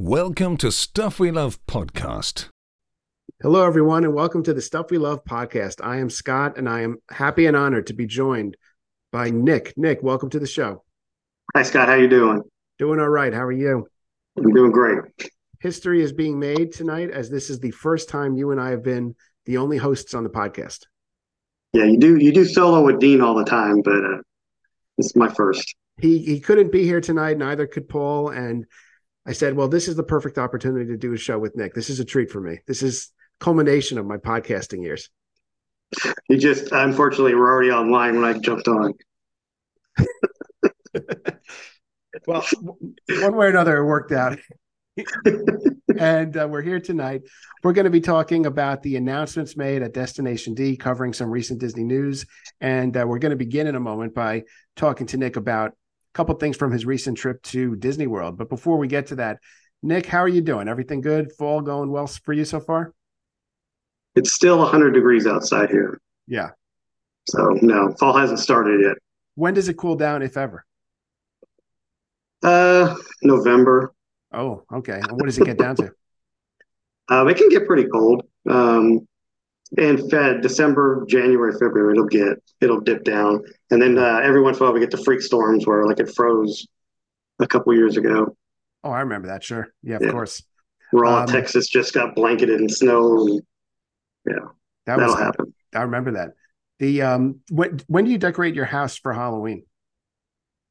Welcome to Stuff We Love Podcast. Hello, everyone, and welcome to the Stuff We Love podcast. I am Scott, and I am happy and honored to be joined by Nick. Nick, welcome to the show. Hi, Scott. How you doing? Doing all right. How are you? I'm doing great. History is being made tonight, as this is the first time you and I have been the only hosts on the podcast. Yeah, you do you do solo with Dean all the time, but uh, this is my first. He he couldn't be here tonight. Neither could Paul, and I said, "Well, this is the perfect opportunity to do a show with Nick. This is a treat for me. This is culmination of my podcasting years." You just unfortunately we're already online when I jumped on. well, one way or another, it worked out. and uh, we're here tonight. We're going to be talking about the announcements made at Destination D, covering some recent Disney news. And uh, we're going to begin in a moment by talking to Nick about a couple things from his recent trip to Disney World. But before we get to that, Nick, how are you doing? Everything good? Fall going well for you so far? It's still 100 degrees outside here. Yeah. So, no, fall hasn't started yet. When does it cool down, if ever? Uh, November. Oh, okay. And what does it get down to? Um, it can get pretty cold. Um, in Fed December, January, February, it'll get it'll dip down, and then uh, every once in a while we get the freak storms where like it froze a couple years ago. Oh, I remember that. Sure, yeah, of yeah. course. We're all um, Texas just got blanketed in snow. And, yeah, that will happen. I remember that. The um, when when do you decorate your house for Halloween?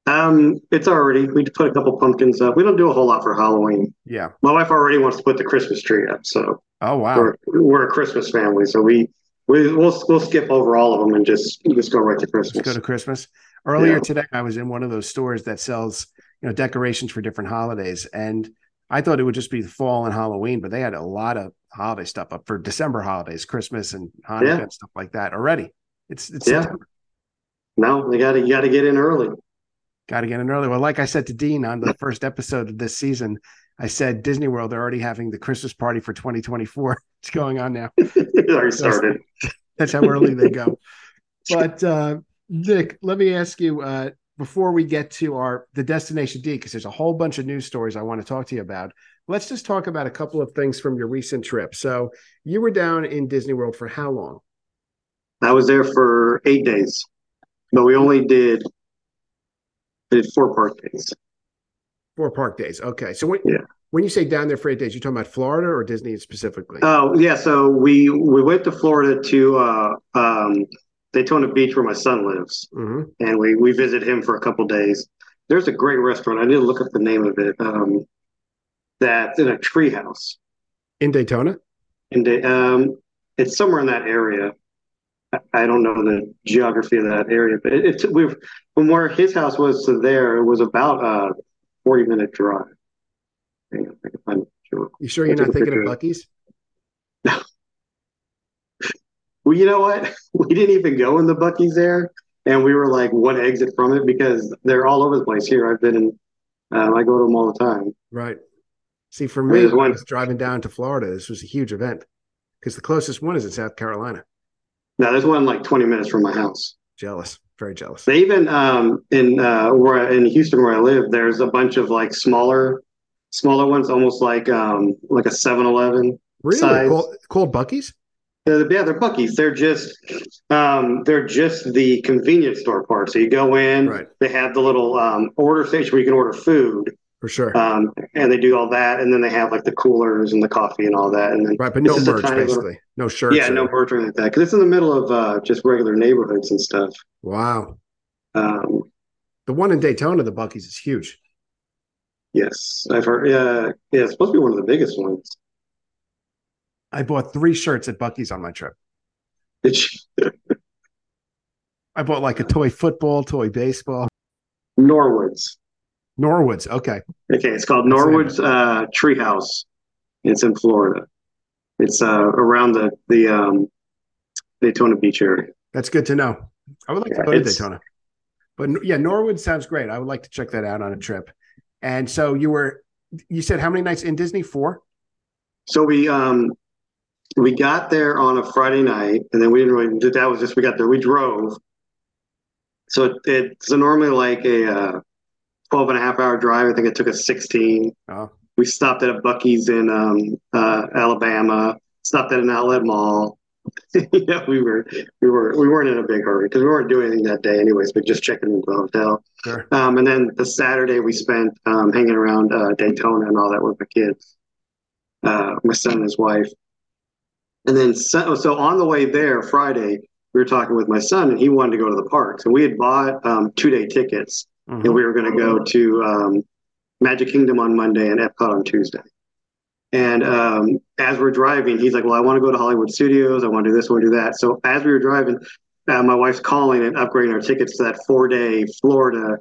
Um, it's already we put a couple pumpkins up. We don't do a whole lot for Halloween. Yeah, my wife already wants to put the Christmas tree up. So oh wow, we're, we're a Christmas family, so we we we'll we'll skip over all of them and just just go right to Christmas. Let's go to Christmas. Earlier yeah. today, I was in one of those stores that sells you know decorations for different holidays, and I thought it would just be fall and Halloween, but they had a lot of holiday stuff up for December holidays, Christmas and Hanukkah yeah. and stuff like that already. It's it's yeah. September. No, you got to you got to get in early. Got to get in early. Well, like I said to Dean on the first episode of this season, I said Disney World they're already having the Christmas party for 2024. It's going on now. already started. That's how early they go. But uh, Nick, let me ask you uh, before we get to our the destination D, because there's a whole bunch of news stories I want to talk to you about. Let's just talk about a couple of things from your recent trip. So you were down in Disney World for how long? I was there for eight days, but we only did did four park days. Four park days. Okay. So when, yeah. when you say down there for eight days, you talking about Florida or Disney specifically? Oh yeah. So we we went to Florida to uh, um, Daytona Beach where my son lives, mm-hmm. and we we visit him for a couple days. There's a great restaurant. I need to look up the name of it. Um, that's in a treehouse in Daytona. In da- um, it's somewhere in that area. I don't know the geography of that area, but it's it, we've from where his house was to there, it was about a forty minute drive. Hang on, I find sure. You sure you're not thinking of Buc-ee's? No. well, you know what? We didn't even go in the Buc-ee's there, and we were like one exit from it because they're all over the place here. I've been in, um, I go to them all the time. Right. See, for me, when I was driving down to Florida, this was a huge event because the closest one is in South Carolina. No, there's one like 20 minutes from my house. Jealous, very jealous. They even um, in uh, where in Houston where I live, there's a bunch of like smaller, smaller ones, almost like um, like a 7-Eleven really size. Called, called Buc-ee's. Yeah, they're Buc-ee's. They're just um, they're just the convenience store part. So you go in, right. they have the little um, order station where you can order food, for sure. Um, and they do all that, and then they have like the coolers and the coffee and all that, and then right, but no merch basically, little, no shirts. Yeah, or... no merch or anything like that because it's in the middle of uh, just regular neighborhoods and stuff. Wow. Um, the one in Daytona, the Buc-ee's, is huge. Yes, I've heard. Yeah, yeah, it's supposed to be one of the biggest ones. I bought three shirts at Buc-ee's on my trip. I bought like a toy football, toy baseball. Norwoods. Norwoods. Okay. Okay. It's called Norwoods uh, Treehouse. It's in Florida. It's uh, around the the um, Daytona Beach area. That's good to know. I would like yeah, to go to Daytona. But yeah, Norwood sounds great. I would like to check that out on a trip. And so you were, you said how many nights in Disney? Four. So we um we got there on a Friday night, and then we didn't really. That was just we got there. We drove. So it, it's normally like a uh, 12 and a half hour drive. I think it took us 16. Oh. we stopped at a Buc-ee's in um, uh, Alabama. Stopped at an outlet mall. yeah, we were we were we weren't in a big hurry because we weren't doing anything that day anyways, but just checking into the hotel. Sure. Um, and then the Saturday we spent um, hanging around uh, Daytona and all that with my kids, uh, my son and his wife. And then so, so on the way there Friday, we were talking with my son and he wanted to go to the parks and we had bought um, two day tickets Mhm. and we were going to go to um, Magic Kingdom on Monday and Epcot on Tuesday. And um, as we're driving, he's like, "Well, I want to go to Hollywood Studios. I want to do this. I want to do that." So as we were driving, uh, my wife's calling and upgrading our tickets to that four day Florida,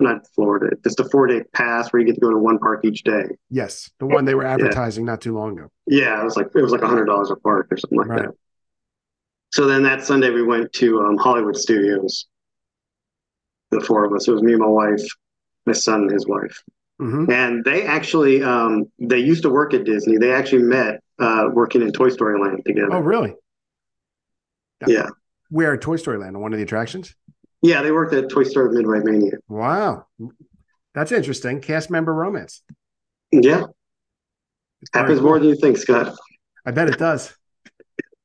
not Florida, just a four day pass where you get to go to one park each day. Yes, the one they were advertising not too long ago. Yeah, it was like it was like a hundred dollars a park or something like Right. that. So then that Sunday we went to um, Hollywood Studios. The four of us. It was me, and my wife, my son, and his wife. hmm And they actually um, they used to work at Disney. They actually met uh, working in Toy Story Land together. Oh, really? Yeah, Where at Toy Story Land on one of the attractions? yeah. They worked at Toy Story Midway Mania. Wow, that's interesting. Cast member romance. Yeah, It's happens cool. more than you think, Scott. I bet it does.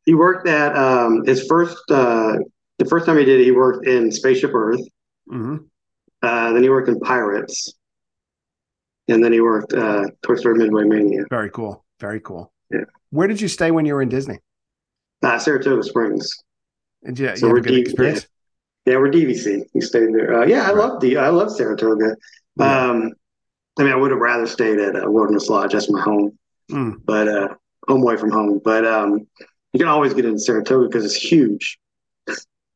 He worked at um, his first uh, the first time he did it. He worked in Spaceship Earth. Hmm Uh, then he worked in Pirates, and then he worked uh, Toy Story Midway Mania. Very cool. Very cool. Yeah. Where did you stay when you were in Disney? Uh, Saratoga Springs. Did you, So you we're good deep- experience? Yeah, we're DVC. We stayed there. Uh, yeah, I Right. love the I love Saratoga. Yeah. Um, I mean, I would have rather stayed at uh, Wilderness Lodge. That's my home, Mm, but uh, home away from home. But um, you can always get into Saratoga because it's huge.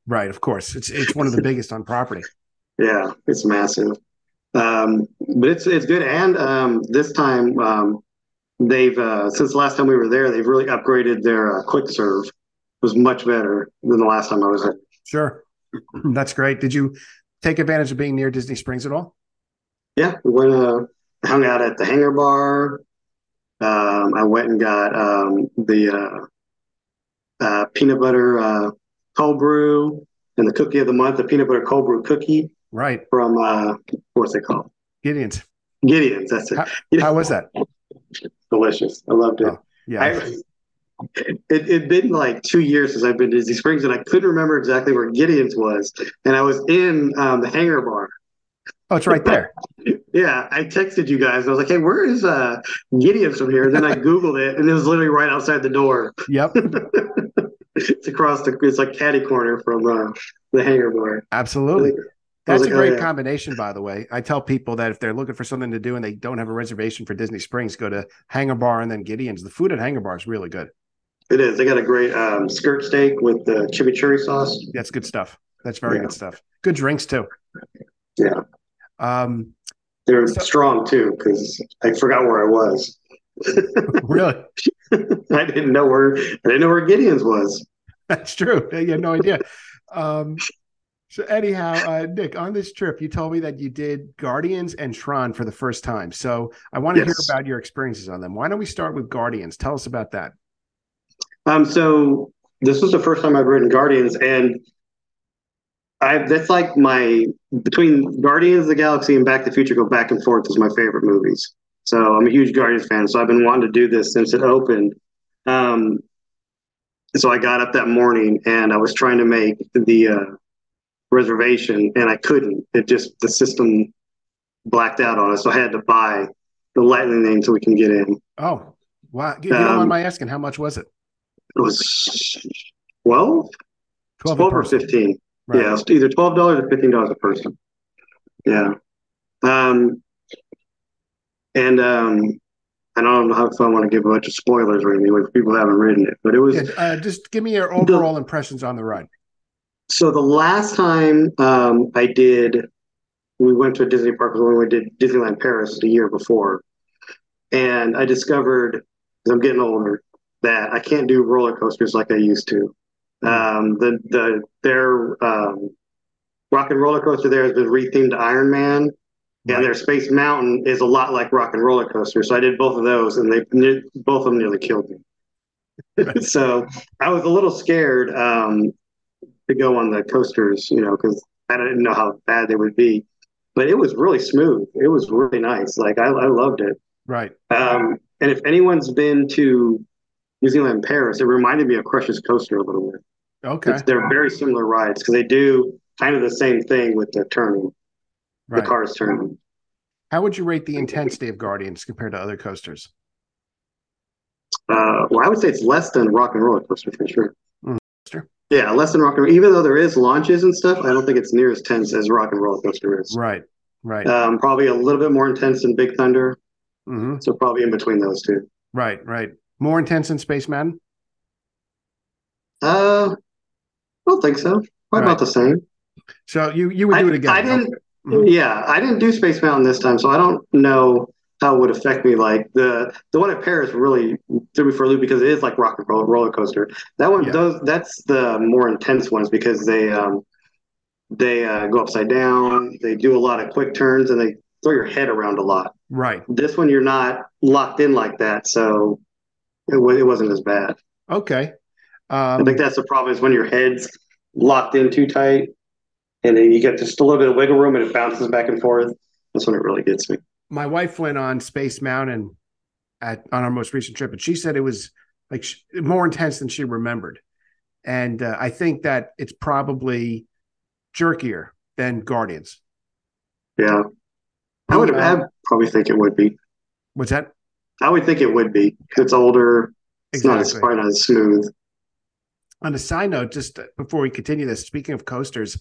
Right, of course. It's it's one of the biggest on property. Yeah, it's massive. Um, but it's it's good. And um, this time, um, they've uh, since the last time we were there, they've really upgraded their uh, quick serve. It was much better than the last time I was there. Sure. That's great. Did you take advantage of being near Disney Springs at all? Yeah, we went uh, hung out at the Hangar Bar. Um, I went and got um, the uh, uh, peanut butter uh, cold brew and the cookie of the month, the peanut butter cold brew cookie Right. from uh, what's it called? Gideon's. Gideon's. That's it. How- You know, How was that? delicious. I loved it. Oh, Yeah. I, it it'd been like two years since I've been to Disney Springs, and I couldn't remember exactly where Gideon's was. And I was in um, the Hangar Bar. oh, it's right there. Yeah, I texted you guys. And I was like, "Hey, where is uh, Gideon's from here?" And then I googled it, and it was literally right outside the door. Yep. it's across the. It's like catty corner from uh, the Hangar Bar. Absolutely. That's a like, oh, great yeah. combination, by the way. I tell people that if they're looking for something to do and they don't have a reservation for Disney Springs, go to Hangar Bar and then Gideon's. The food at Hangar Bar is really good. It is. They got a great um, skirt steak with the chimichurri sauce. That's good stuff. That's very Yeah. good stuff. Good drinks too. Yeah, Um, they're So- strong too because I forgot where I was. really, I didn't know where. I didn't know where Gideon's was. that's true. You had no idea. Um, so anyhow, uh, Nick, on this trip, you told me that you did Guardians and Tron for the first time. So I want to Yes. hear about your experiences on them. Why don't we start with Guardians? Tell us about that. Um, so this was the first time I've ridden Guardians, and I that's like my between Guardians of the Galaxy and Back to the Future go back and forth is my favorite movies. So I'm a huge Guardians fan. So I've been wanting to do this since it opened. Um, so I got up that morning and I was trying to make the uh, reservation, and I couldn't. It just the system blacked out on us, so I had to buy the Lightning Lane so we can get in. Oh, wow. If you don't mind Um, my asking, how much was it? It was 12, 12, 12 or 15. Right. Yeah, it's either twelve dollars or fifteen dollars a person. Yeah. Um and um I don't know how if I want to give a bunch of spoilers or anything if people haven't ridden it, but it was uh, just give me your overall impressions on the ride. so the last time um I did we went to a Disney park was when we did Disneyland Paris the year before. And I discovered as I'm getting older that I can't do roller coasters like I used to. Um, the the their um, rock and roller coaster there has been rethemed to Iron Man, Right. and their Space Mountain is a lot like rock and roller coaster. So I did both of those, and they both of them nearly killed me. so I was a little scared um, to go on the coasters, you know, because I didn't know how bad they would be. But it was really smooth. It was really nice. Like I, I loved it. Right. Um, and if anyone's been to Disneyland Paris, it reminded me of Crush's Coaster a little bit. Okay. It's, they're very similar rides because they do kind of the same thing with the turning, Right. the cars turning. How would you rate the intensity of Guardians compared to other coasters? Uh, well, I would say it's less than Rock and Roller Coaster for sure. Mm, sure. Yeah, less than Rock and Roller. Even though there is launches and stuff, I don't think it's near as tense as Rock and Roller Coaster is. Right. Right. Um, probably a little bit more intense than Big Thunder. hmm So probably in between those two. Right. Right. More intense than Space Mountain. Uh, I don't think so. Probably Right. about the same. So you you would I, do it again. I didn't. Mhm. Yeah, I didn't do Space Mountain this time, so I don't know how it would affect me. Like the the one at Paris really threw me for a loop because it is like rock and roll roller coaster. That one, Yeah. those that's the more intense ones because they um they uh, go upside down. They do a lot of quick turns and they throw your head around a lot. Right. This one, you're not locked in like that, so it, wa- it wasn't as bad. Okay. I Um, think that's the problem is when your head's locked in too tight, and then you get just a little bit of wiggle room and it bounces back and forth. That's when it really gets me. my wife went on Space Mountain at on our most recent trip, and she said it was like sh- more intense than she remembered. And uh, I think that it's probably jerkier than Guardians. Yeah, I would. Uh, probably think it would be. What's that? I would think it would be. It's older. It's not as Exactly. not as smooth. On a side note, just before we continue this, speaking of coasters,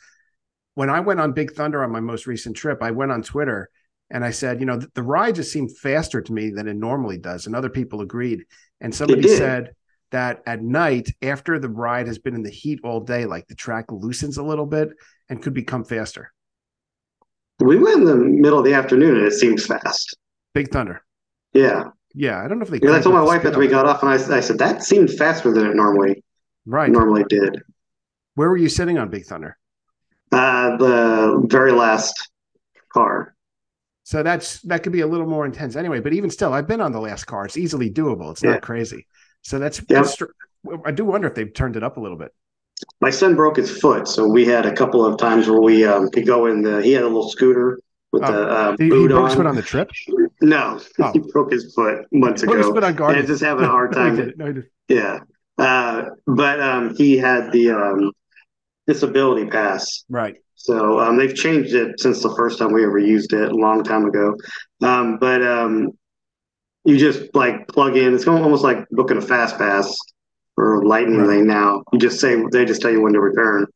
when I went on Big Thunder on my most recent trip, I went on Twitter and I said, you know, the, the ride just seemed faster to me than it normally does. And other people agreed. And somebody said that at night, after the ride has been in the heat all day, like the track loosens a little bit and could become faster. We went in the middle of the afternoon and it seems fast. Big Thunder. Yeah, Yeah. I don't know if they. because I told my wife after we got off, and I, I said that seemed faster than it normally Right. normally did. Where were you sitting on Big Thunder? Uh, the very last car. So that's that could be a little more intense anyway. But even still, I've been on the last car. It's easily doable. It's Yeah. not crazy. So that's, Yep. that's I do wonder if they've turned it up a little bit. My son broke his foot, so we had a couple of times where we um, could go in the. He had a little scooter with Oh. the uh, He, he broke on. his foot on the trip. No, Oh. he broke his foot months his ago. foot on And Guardians. just having a hard No, he time. No, he. Yeah, uh, but um, he had the um, disability pass. Right. So um, they've changed it since the first time we ever used it a long time ago. Um, but um, you just like plug in. It's almost like booking a fast pass or Lightning Right. Lane now. You just say they just tell you when to return.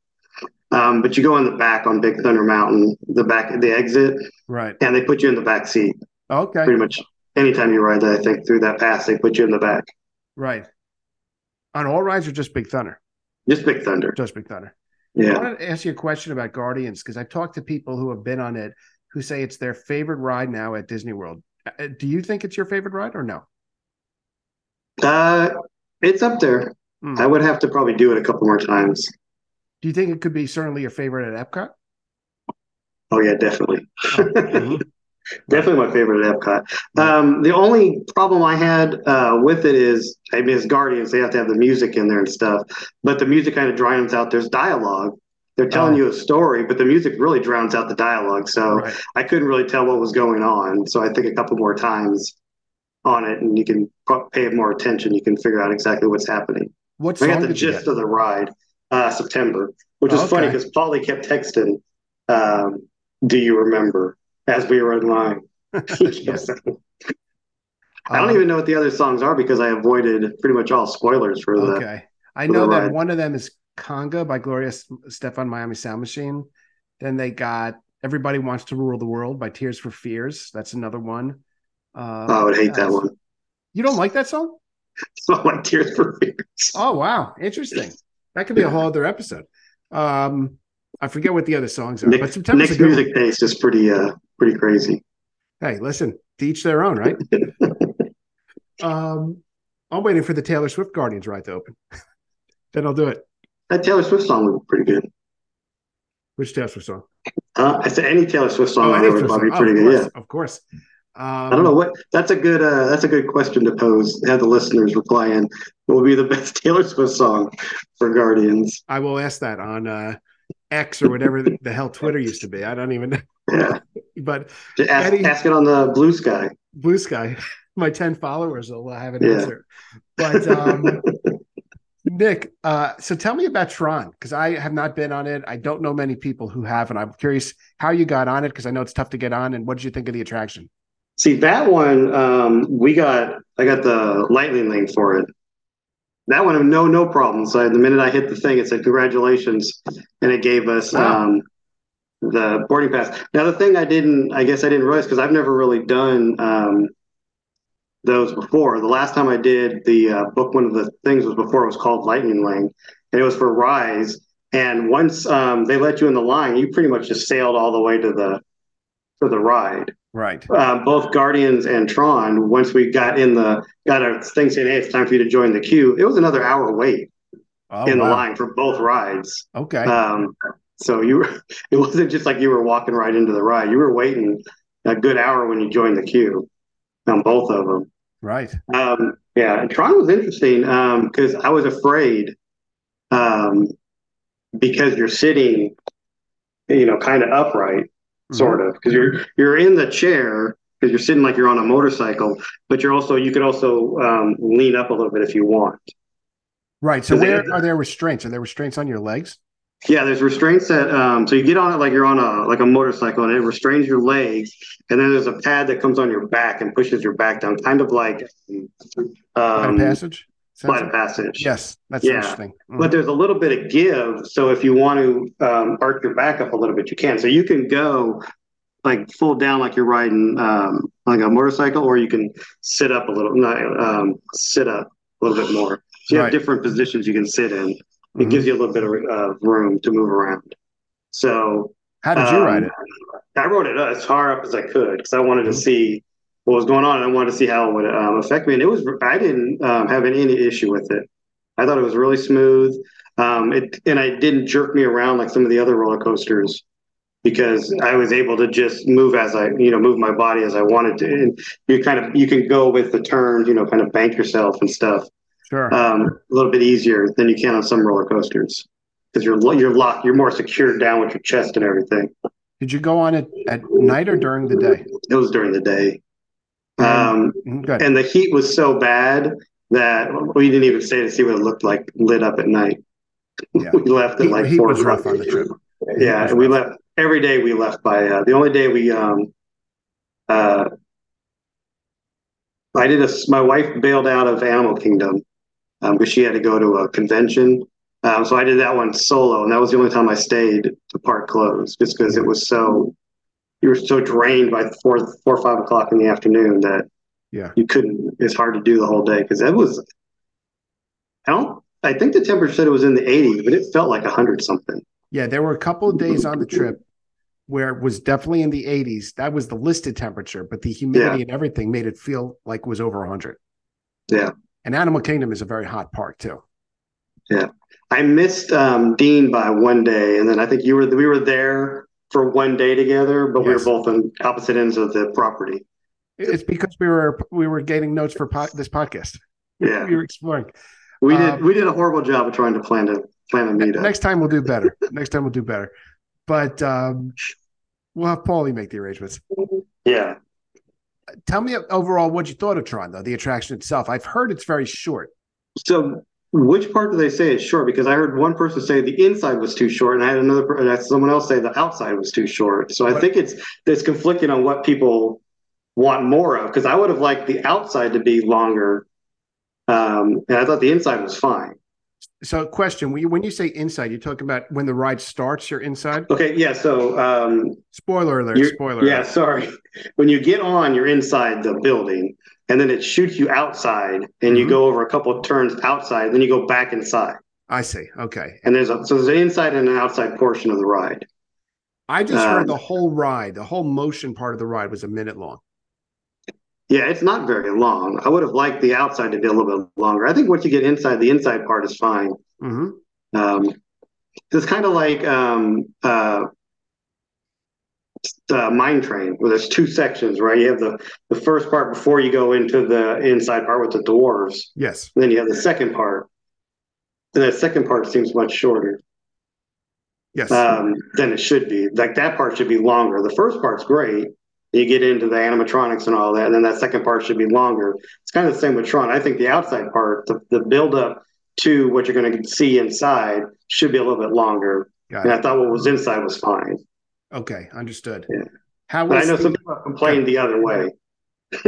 Um, but you go in the back on Big Thunder Mountain, the back, the exit, Right. and they put you in the back seat. Okay. Pretty much anytime you ride that, I think through that pass, they put you in the back. Right. On all rides or just Big Thunder? Just Big Thunder. Just Big Thunder. I want to ask you a question about Guardians because I've talked to people who have been on it who say it's their favorite ride now at Disney World. Uh, Do you think it's your favorite ride or no? Uh, it's up there. Hmm. I would have to probably do it a couple more times. Do you think it could be certainly your favorite at Epcot? Oh yeah, definitely. mhm. Definitely my favorite at Epcot. Um, the only problem I had uh, with it is, I mean, as Guardians, they have to have the music in there and stuff, but the music kind of drowns out. There's dialogue. They're telling Oh. you a story, but the music really drowns out the dialogue. So Right. I couldn't really tell what was going on. So I think a couple more times on it, and you can pay more attention. You can figure out exactly what's happening. What I got the gist of the ride, uh, September, which is Oh, funny because Polly kept texting, um, "Do you remember?" As we were in line. Yes. I don't Um, even know what the other songs are because I avoided pretty much all spoilers for the. Okay. I know that ride. one of them is Conga by Gloria Estefan Miami Sound Machine. Then they got Everybody Wants to Rule the World by Tears for Fears. That's another one. Uh, Oh, I would hate that one. You don't like that song? So like Tears for Fears. Oh, wow. Interesting. That could be a whole other episode. Um, I forget what the other songs are, but Nick, a Nick's good one. music taste is pretty, uh, pretty crazy. Hey, listen, to each their own, right? um, I'm waiting for the Taylor Swift Guardians ride to open. then I'll do it. That Taylor Swift song was pretty good. Which Taylor Swift song? Uh, I said any Taylor Swift song Oh, there would probably pretty good. course, Yeah. Of course. Um, I don't know what. That's a good. Uh, that's a good question to pose. Have the listeners reply in. What will be the best Taylor Swift song for Guardians? I will ask that on uh, X or whatever the, the hell Twitter used to be. I don't even know. Yeah. but ask, Eddie- ask it on the Bluesky. blue sky, my 10 followers will have an Yeah. answer. But um, Nick, uh, so tell me about Tron because I have not been on it. I don't know many people who have, and I'm curious how you got on it because I know it's tough to get on. And what did you think of the attraction? See that one, um, we got I got the lightning lane for it. That one, no, no problem. So the minute I hit the thing, it said congratulations, and it gave us Wow. um, the boarding pass. Now the thing I didn't, I guess I didn't realize because I've never really done um, those before. The last time I did the uh, book, one of the things was before it was called Lightning Lane, and it was for Rise. And once um, they let you in the line, you pretty much just sailed all the way to the to the ride Right. uh, both Guardians and Tron, once we got in the got our thing saying, "Hey, it's time for you to join the queue," it was another hour wait Oh, in the line for both rides. Okay. Um, so you were, it wasn't just like you were walking right into the ride; you were waiting a good hour when you joined the queue on both of them. right. Um, yeah, and Tron was interesting because I was afraid um, because you're sitting, you know, kind of upright sort of because you're you're in the chair because you're sitting like you're on a motorcycle but you're also you could also um, lean up a little bit if you want Right. So where are there restraints? Are there restraints on your legs? Yeah there's restraints that um, so you get on it like you're on a like a motorcycle and it restrains your legs and then there's a pad that comes on your back and pushes your back down kind of like um, passage? flight of passage Yes, that's Yeah. interesting. Mm. but there's a little bit of give. So if you want to um, arch your back up a little bit, you can. So you can go like full down, like you're riding um, like a motorcycle, or you can sit up a little, not, um, sit up a little bit more. So you Right. have different positions you can sit in. It Mhm. gives you a little bit of uh, room to move around. So How did you um, ride it? I wrote it as far up as I could because I wanted to see what was going on and I wanted to see how it would um, affect me. And it was, I didn't um, have any, any issue with it. I thought it was really smooth. Um, it and I didn't jerk me around like some of the other roller coasters because I was able to just move as I, you know, move my body as I wanted to. And you kind of you can go with the turns, you know, kind of bank yourself and stuff Sure. um, a little bit easier than you can on some roller coasters because you're you're locked, you're more secured down with your chest and everything. did you go on it at night or during the day? It was during the day. Um, Mm, and the heat was so bad that we didn't even stay to see what it looked like lit up at night. Yeah. we left at like heat four was rough on the trip. Yeah, we rough. left every day. We left by uh, the only day we um uh I did a my wife bailed out of Animal Kingdom um, because she had to go to a convention. Um, so I did that one solo, and that was the only time I stayed to park closed, just because it was so you were so drained by four four or five o'clock in the afternoon that Yeah. you couldn't. It's hard to do the whole day because that was. I don't. I think the temperature said it was in the 80s, but it felt like 100 something. Yeah, there were a couple of days on the trip where it was definitely in the 80s. That was the listed temperature, but the humidity and everything made it feel like it was over 100. Yeah. And Animal Kingdom is a very hot park too. Yeah, I missed um, Dean by one day, and then I think you were we were there for one day together, but we were both on opposite ends of the property. It's because we were we were getting notes for po- this podcast. Yeah, We were exploring. we did Um, we did a horrible job of trying to plan to plan a meetup. Next time we'll do better. Next time we'll do better. But um, we'll have Paulie make the arrangements. yeah, Tell me overall what you thought of Tron, though the attraction itself. I've heard it's very short. So, which part do they say is short? Because I heard one person say the inside was too short, and I had another and I had someone else say the outside was too short. So I think it's it's conflicting on what people want more of. Because I would have liked the outside to be longer, um, and I thought the inside was fine. So, question: when you, say inside, you're talking about when the ride starts. You're inside. Okay, yeah. So, um, Spoiler alert! Spoiler. yeah, alert. sorry. When you get on, you're inside the building, and then it shoots you outside, and you Mhm. go over a couple of turns outside, then you go back inside, I see. Okay. and there's a so there's an inside and an outside portion of the ride. I just Um, heard the whole ride, the whole motion part of the ride was a minute long. Yeah, it's not very long. I would have liked the outside to be a little bit longer. I think once you get inside, the inside part is fine. hmm Um, it's kind of like um, uh, uh, Mine Train, where there's two sections, right? You have the, the first part before you go into the inside part with the dwarves. Yes. And then you have the second part. And that second part seems much shorter. Yes. um, than it should be. Like that part should be longer. The first part's great. You get into the animatronics and all that, and then that second part should be longer. It's kind of the same with Tron. I think the outside part, the, the build up to what you're going to see inside, should be a little bit longer. Got And it. I thought what was inside was fine. Okay, understood. Yeah. How But I know the, some people have complained the other way.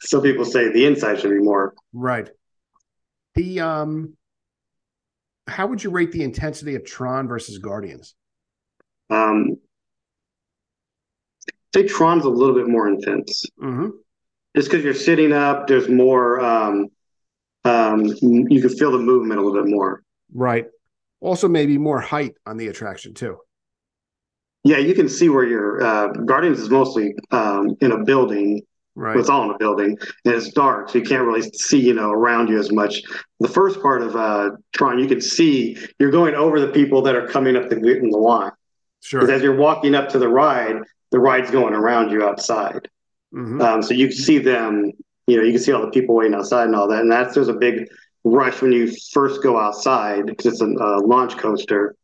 some people say the inside should be more. right? The um, how would you rate the intensity of Tron versus Guardians? Um, I say Tron's a little bit more intense. Mm-hmm. just because you're sitting up, there's more. Um, um, you can feel the movement a little bit more. Right. Also, maybe more height on the attraction too. Yeah, you can see where you're. Uh, Guardians is mostly um, in a building. Right. It's all in a building, and it's dark, so you can't really see, you know, around you as much. The first part of uh, Tron, you can see you're going over the people that are coming up the the line. Sure. Because as you're walking up to the ride, the ride's going around you outside. Mhm. Um, so you can see them, you know, you can see all the people waiting outside and all that. And that's there's a big rush when you first go outside because it's a uh, launch coaster.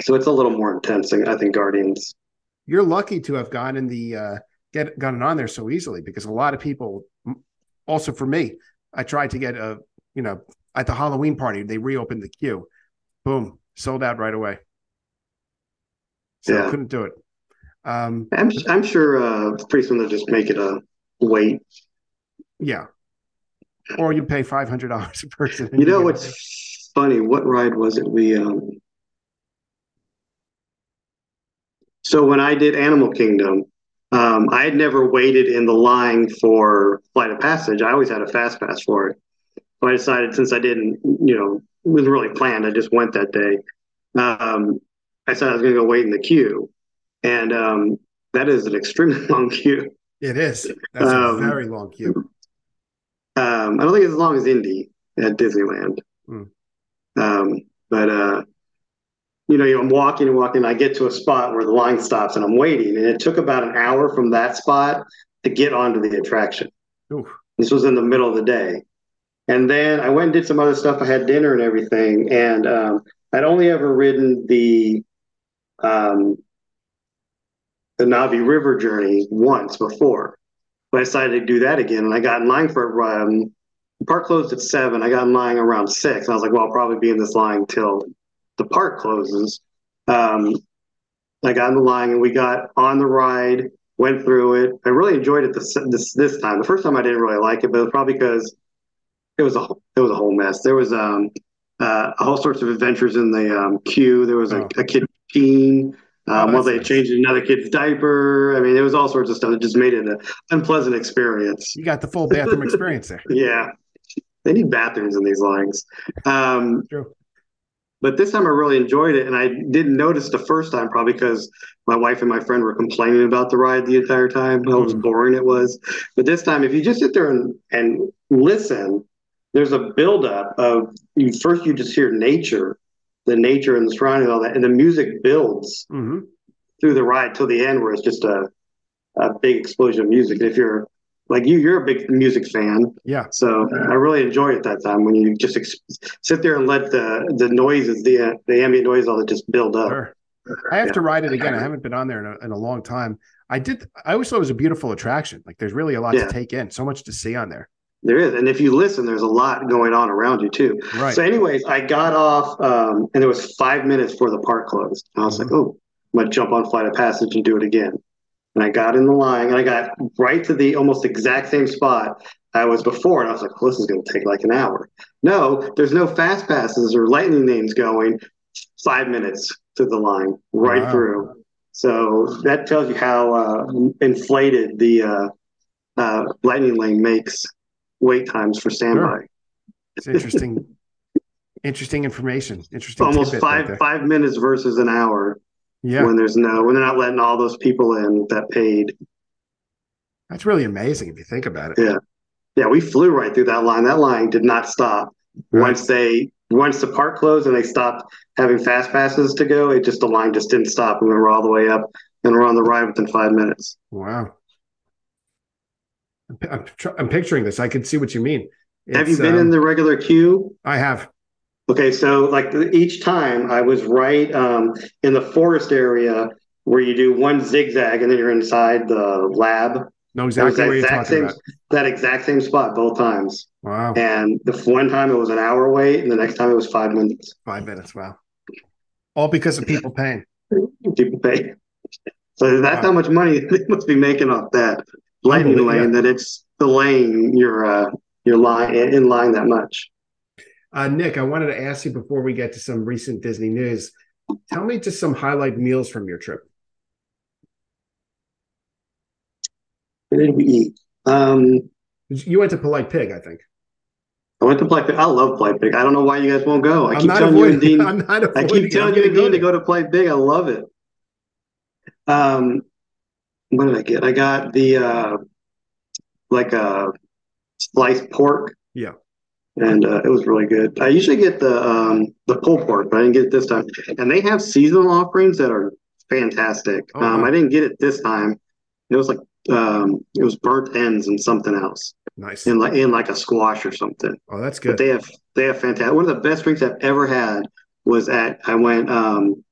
So it's a little more intense, I think, Guardians. You're lucky to have gotten the uh, get gotten on there so easily because a lot of people, also for me, I tried to get a you know at the Halloween party they reopened the queue, boom, sold out right away. So I Yeah. couldn't do it. Um, I'm, I'm sure uh, pretty soon they'll just make it a wait. yeah. Or you pay five hundred dollars a person. You know what's funny? What ride was it? We um. So when I did Animal Kingdom, um, I had never waited in the line for Flight of Passage. I always had a fast pass for it. So I decided since I didn't, you know, it was really planned. I just went that day. Um, I said I was going to go wait in the queue, and um, that is an extremely long queue. It is. That's Um, a very long queue. Um, I don't think it's as long as Indy at Disneyland. Hmm. Um, but uh, you know, I'm walking and walking. I get to a spot where the line stops, and I'm waiting. And it took about an hour from that spot to get onto the attraction. Oof. This was in the middle of the day, and then I went and did some other stuff. I had dinner and everything, and um, I'd only ever ridden the um, the Na'vi River journey once before. But I decided to do that again, and I got in line for um, the park closed at seven. I got in line around six, and I was like, "Well, I'll probably be in this line till the park closes." Um, I got in the line, and we got on the ride, went through it. I really enjoyed it this this this time. The first time I didn't really like it, but it was probably because it was a it was a whole mess. There was um uh, all sorts of adventures in the um, queue. There was a, Oh. a kid peeing. Oh, Um, while that's they nice. changed another kid's diaper. I mean, it was all sorts of stuff that just made it an unpleasant experience. You got the full bathroom experience there. Yeah. They need bathrooms in these lines. Um, True. but this time I really enjoyed it. And I didn't notice the first time, probably because my wife and my friend were complaining about the ride the entire time, how Mm. boring it was. But this time, if you just sit there and, and listen, there's a buildup of you first, you just hear nature, the nature and the surroundings, and all that. And the music builds hmm through the ride till the end where it's just a, a big explosion of music. If you're like you, you're a big music fan. Yeah. So I really enjoy it that time when you just ex- sit there and let the the noises, the uh, the ambient noise, all that just build up. Sure. I have to ride it again. I haven't been on there in a, in a long time. I did. I always thought it was a beautiful attraction. Like there's really a lot Yeah. to take in. So much to see on there. There is, and if you listen, there's a lot going on around you too. Right. So, anyways, I got off, um, and there was five minutes before the park closed. I was like, oh, I'm gonna jump on Flight of Passage and do it again. And I got in the line, and I got right to the almost exact same spot I was before, and I was like, well, this is gonna take like an hour. No, there's no fast passes or lightning lanes going. Five minutes to the line, right Wow. through. So that tells you how uh, inflated the uh, uh, lightning lane makes wait times for standby. It's interesting. interesting information. Interesting. Almost tidbit right five five minutes versus an hour Yeah. when there's no when they're not letting all those people in that paid. That's really amazing if you think about it. Yeah. Yeah, we flew right through that line. That line did not stop. Right. Once they once the park closed and they stopped having fast passes to go, it just the line just didn't stop. And we were all the way up and we're on the ride within five minutes. Wow. I'm, I'm, picturing this. I can see what you mean. Have you been um, in the regular queue? I have. Okay, so like each time I was right um, in the forest area where you do one zigzag and then you're inside the lab. No, exactly that you're exact talking same about. that exact same spot both times. Wow, And the one time it was an hour wait, and the next time it was five minutes. five minutes. Wow, all because of people paying. People pay. So that's Wow. how much money they must be making off that lightning lane that it's delaying your uh, your line in line that much. Uh, Nick, I wanted to ask you before we get to some recent Disney news. Tell me just some highlight meals from your trip. What did we eat? Um, You went to Polite Pig, I think. I went to Polite Pig. I love Polite Pig. I don't know why you guys won't go. I I'm keep telling you and. Dean. I'm not I keep telling you and Dean to go to Polite Pig. I love it. Um, what did I get? I got the uh, like a sliced pork. Yeah. And uh, it was really good. I usually get the um, the pulled pork, but I didn't get it this time. And they have seasonal offerings that are fantastic. Oh, um, wow. I didn't get it this time. It was like um, it was burnt ends and something else, Nice. in like in like a squash or something. Oh, that's But good. they have they have fantastic. One of the best drinks I've ever had was at I went um,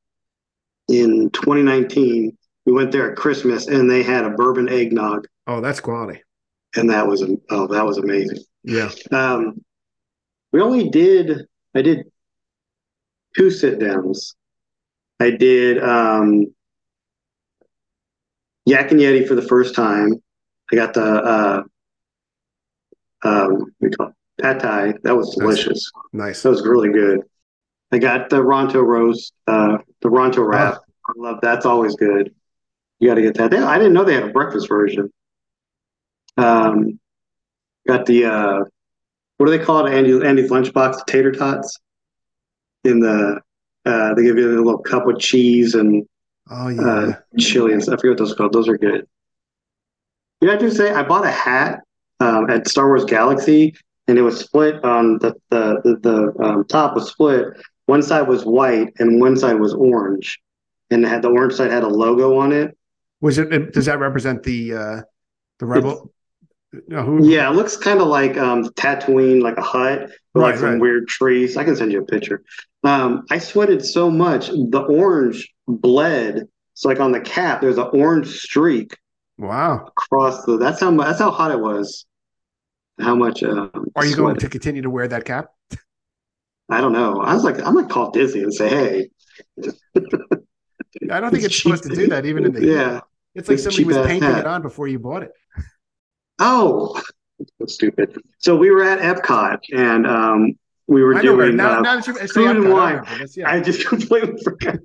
in 2019. We went there at Christmas and they had a bourbon eggnog, Oh, that's quality. and that was oh that was amazing. Yeah. Um, we only did I did two sit downs. I did um, Yak and Yeti for the first time. I got the uh, um, what do you call it? pad thai. That was delicious. Nice. That was really good. I got the Ronto roast, uh, the Ronto wrap. I love that's always good. You got to get that. They, I didn't know they had a breakfast version. Um, got the uh, what do they call it? Andy Andy's lunchbox, the tater tots. In the uh, they give you a little cup with cheese and Oh yeah. uh, chili and stuff. I forget what those are called. Those are good. Yeah, I do say I bought a hat um, at Star Wars Galaxy, and it was split on the the the, the um, top was split. One side was white and one side was orange, and had the orange side had a logo on it. Was it? Does that represent the uh the rebel? No, who? Yeah, it looks kind of like um, Tatooine, like a hut with like Right, some right. weird trees. I can send you a picture. Um, I sweated so much, the orange bled. So like on the cap, there's an orange streak Wow. across the. That's how that's how hot it was. How much? Um, Are you going to continue to wear that cap? I don't know. I was like, I'm gonna call Disney and say, hey. I don't think it's supposed to do that, even in the. Yeah. It's like somebody was painting hat. it on before you bought it. Oh, that's stupid. So we were at Epcot and um, we were I doing. Now, uh, now that food and Epcot, I wine. this, yeah. I just completely forgot.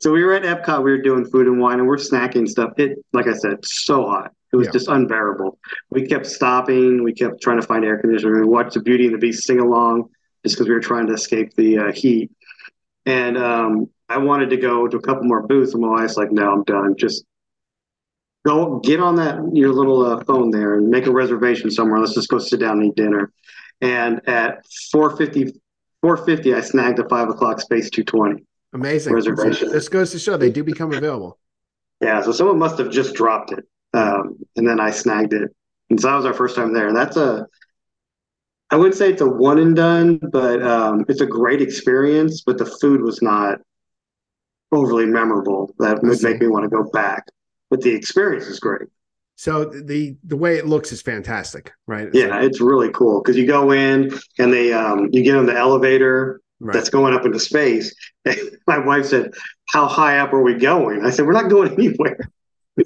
So we were at Epcot. We were doing food and wine, and we're snacking stuff. It, like I said, so hot. It was Yeah. just unbearable. We kept stopping. We kept trying to find air conditioning. We watched the Beauty and the Beast sing along, just because we were trying to escape the uh, heat. And um, I wanted to go to a couple more booths, and my wife's like, "No, I'm done. Just go get on that your little uh, phone there and make a reservation somewhere. Let's just go sit down and eat dinner." And at 4:50, 4:50, I snagged a five o'clock space 220. Amazing. reservation. This goes to show they do become available. Yeah, so someone must have just dropped it, um, and then I snagged it, and so that was our first time there. And That's a, I wouldn't say it's a one and done, but um, it's a great experience. But the food was not overly memorable. That would make me want to go back. But the experience is great. So the the way it looks is fantastic, right? Yeah, it's really cool because you go in and they um, you get on the elevator like- that's going up into space. My wife said, "How high up are we going?" I said, "We're not going anywhere."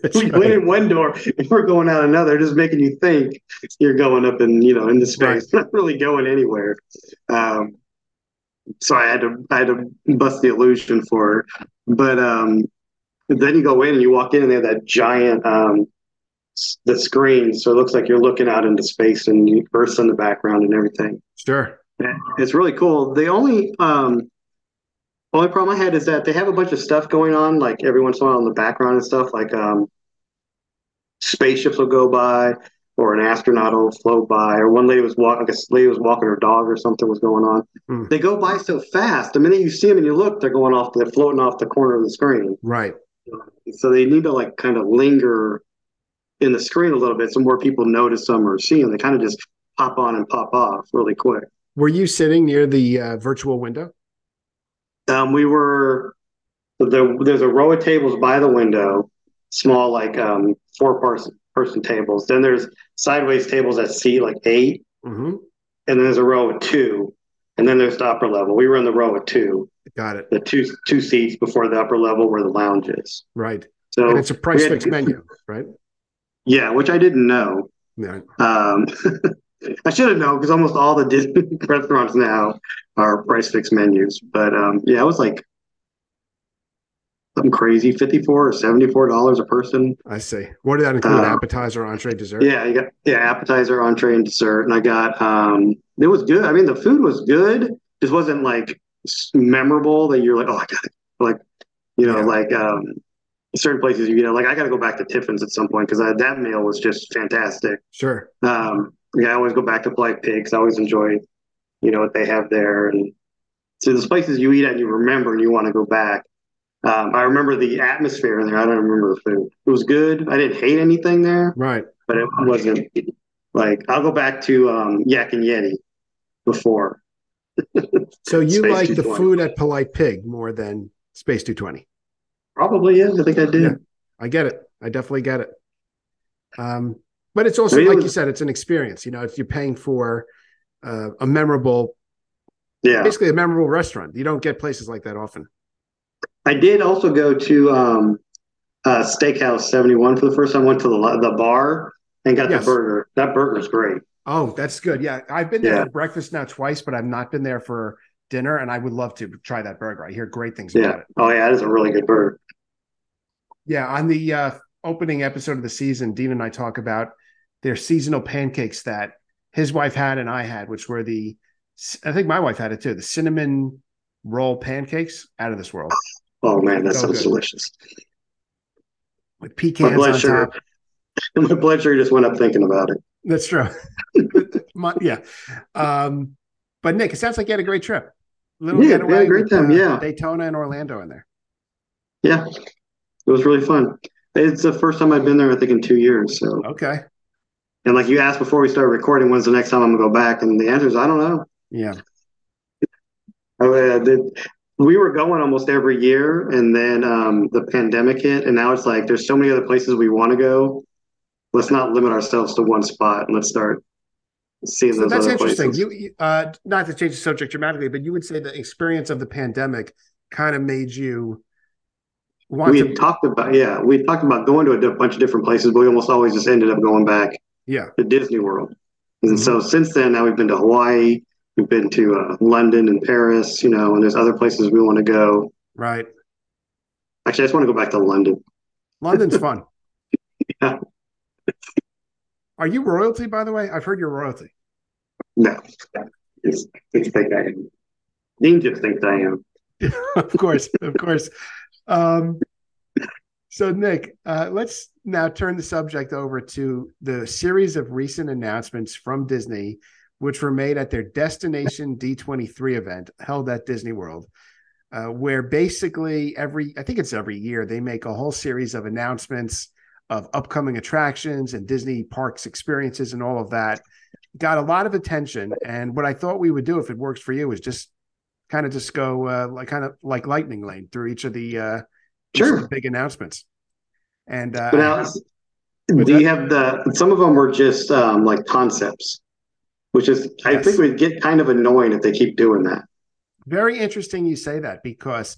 That's we right. went in one door and we're going out another, just making you think you're going up in, you know, into space, not really going anywhere. Um, so I had to, I had to bust the illusion for her. But um, then you go in and you walk in and they have that giant, um, the screen. So it looks like you're looking out into space and Earth's in the background and everything. Sure. It's really cool. The only um only problem I had is that they have a bunch of stuff going on, like every once in a while in the background and stuff, like um spaceships will go by or an astronaut will float by, or one lady was walking, I guess lady was walking her dog or something was going on. Hmm. They go by so fast. The minute you see them and you look, they're going off, they're floating off the corner of the screen. Right. So they need to like kind of linger in the screen a little bit so more people notice them or see them. They kind of just pop on and pop off really quick. Were you sitting near the uh, virtual window? Um, we were the, there's a row of tables by the window, small like um, four person person tables. Then there's sideways tables that seat like 8 Mm-hmm. and then there's a row of two, and then there's the upper level. We were in the row of two, Got it. the two two seats before the upper level where the lounge is. Right. So And it's a price fixed menu, right? Yeah, which I didn't know. Yeah. Um, I should have known because almost all the Disney restaurants now are price fixed menus. But um, yeah, it was like something crazy, fifty four or seventy four dollars a person. I see. What did that include? Uh, Appetizer, entree, dessert? Yeah, you got yeah appetizer, entree, and dessert, and I got um, it was good. I mean, the food was good. Just wasn't like memorable that you're like, oh, I got it. Like, you know, Yeah. like um, certain places you know, like I got to go back to Tiffin's at some point because that meal was just fantastic. Sure. Um, yeah, I always go back to Polite Pigs. I always enjoy, you know, what they have there. And so there's places you eat at and you remember and you want to go back. Um, I remember the atmosphere in there. I don't remember the food. It was good. I didn't hate anything there, Right. but it wasn't like I'll go back to um, Yak and Yeti before. So you Space like the food at Polite Pig more than Space 220? Probably is. I think I did. Yeah. I get it. I definitely get it. Um, but it's also I mean, it like was- you said, it's an experience. You know, if you're paying for uh, a memorable, Yeah. basically a memorable restaurant, you don't get places like that often. I did also go to um, uh, Steakhouse 71 for the first time. Went to the the bar and got Yes. the burger. That burger burger's great. Oh, that's good. Yeah, I've been there Yeah. for breakfast now twice, but I've not been there for dinner, and I would love to try that burger. I hear great things about it. Oh yeah, it is a really good burger. Yeah, on the uh, opening episode of the season, Dean and I talk about their seasonal pancakes that his wife had and I had, which were the, I think my wife had it too, the cinnamon roll pancakes out of this world Oh man, that So sounds good. delicious. with My pecans blood on sugar, top. my blood sugar just went up thinking about it. That's true. Yeah. Um, but Nick, it sounds like you had a great trip. Little Yeah, we had a getaway great with, time, uh, yeah. Daytona and Orlando in there. Yeah, it was really fun. It's the first time I've been there, I think, in two years. So, Okay. and like you asked before we started recording, when's the next time I'm gonna go back? And the answer is I don't know. Yeah. I, uh, did, we were going almost every year, and then um, the pandemic hit, and now it's like there's so many other places we want to go. Let's not limit ourselves to one spot, and let's start seeing So those that's other interesting. places. You, uh, not to change the subject dramatically, but you would say the experience of the pandemic kind of made you want we to, talked about yeah we talked about going to a bunch of different places but we almost always just ended up going back yeah, to disney world and Mhm. so since then now we've been to hawaii we've been to uh, london and paris you know and there's other places we want to go right. actually i just want to go back to london London's fun. Are you royalty, by the way? I've heard you're royalty. no it's, it's think i am dean just thinks i am of course, of course. Um, so, Nick, uh, let's now turn the subject over to the series of recent announcements from Disney, which were made at their Destination D23 event held at Disney World, uh, where basically every, I think it's every year, they make a whole series of announcements of upcoming attractions and Disney parks experiences and all of that. Got a lot of attention. And what I thought we would do, if it works for you, is just kind of just go uh, like kind of like lightning lane through each of the uh, of Sure. the big announcements. And uh, now do that? you have the some of them were just um, like concepts which is i Yes. think would get kind of annoying if they keep doing that very interesting you say that because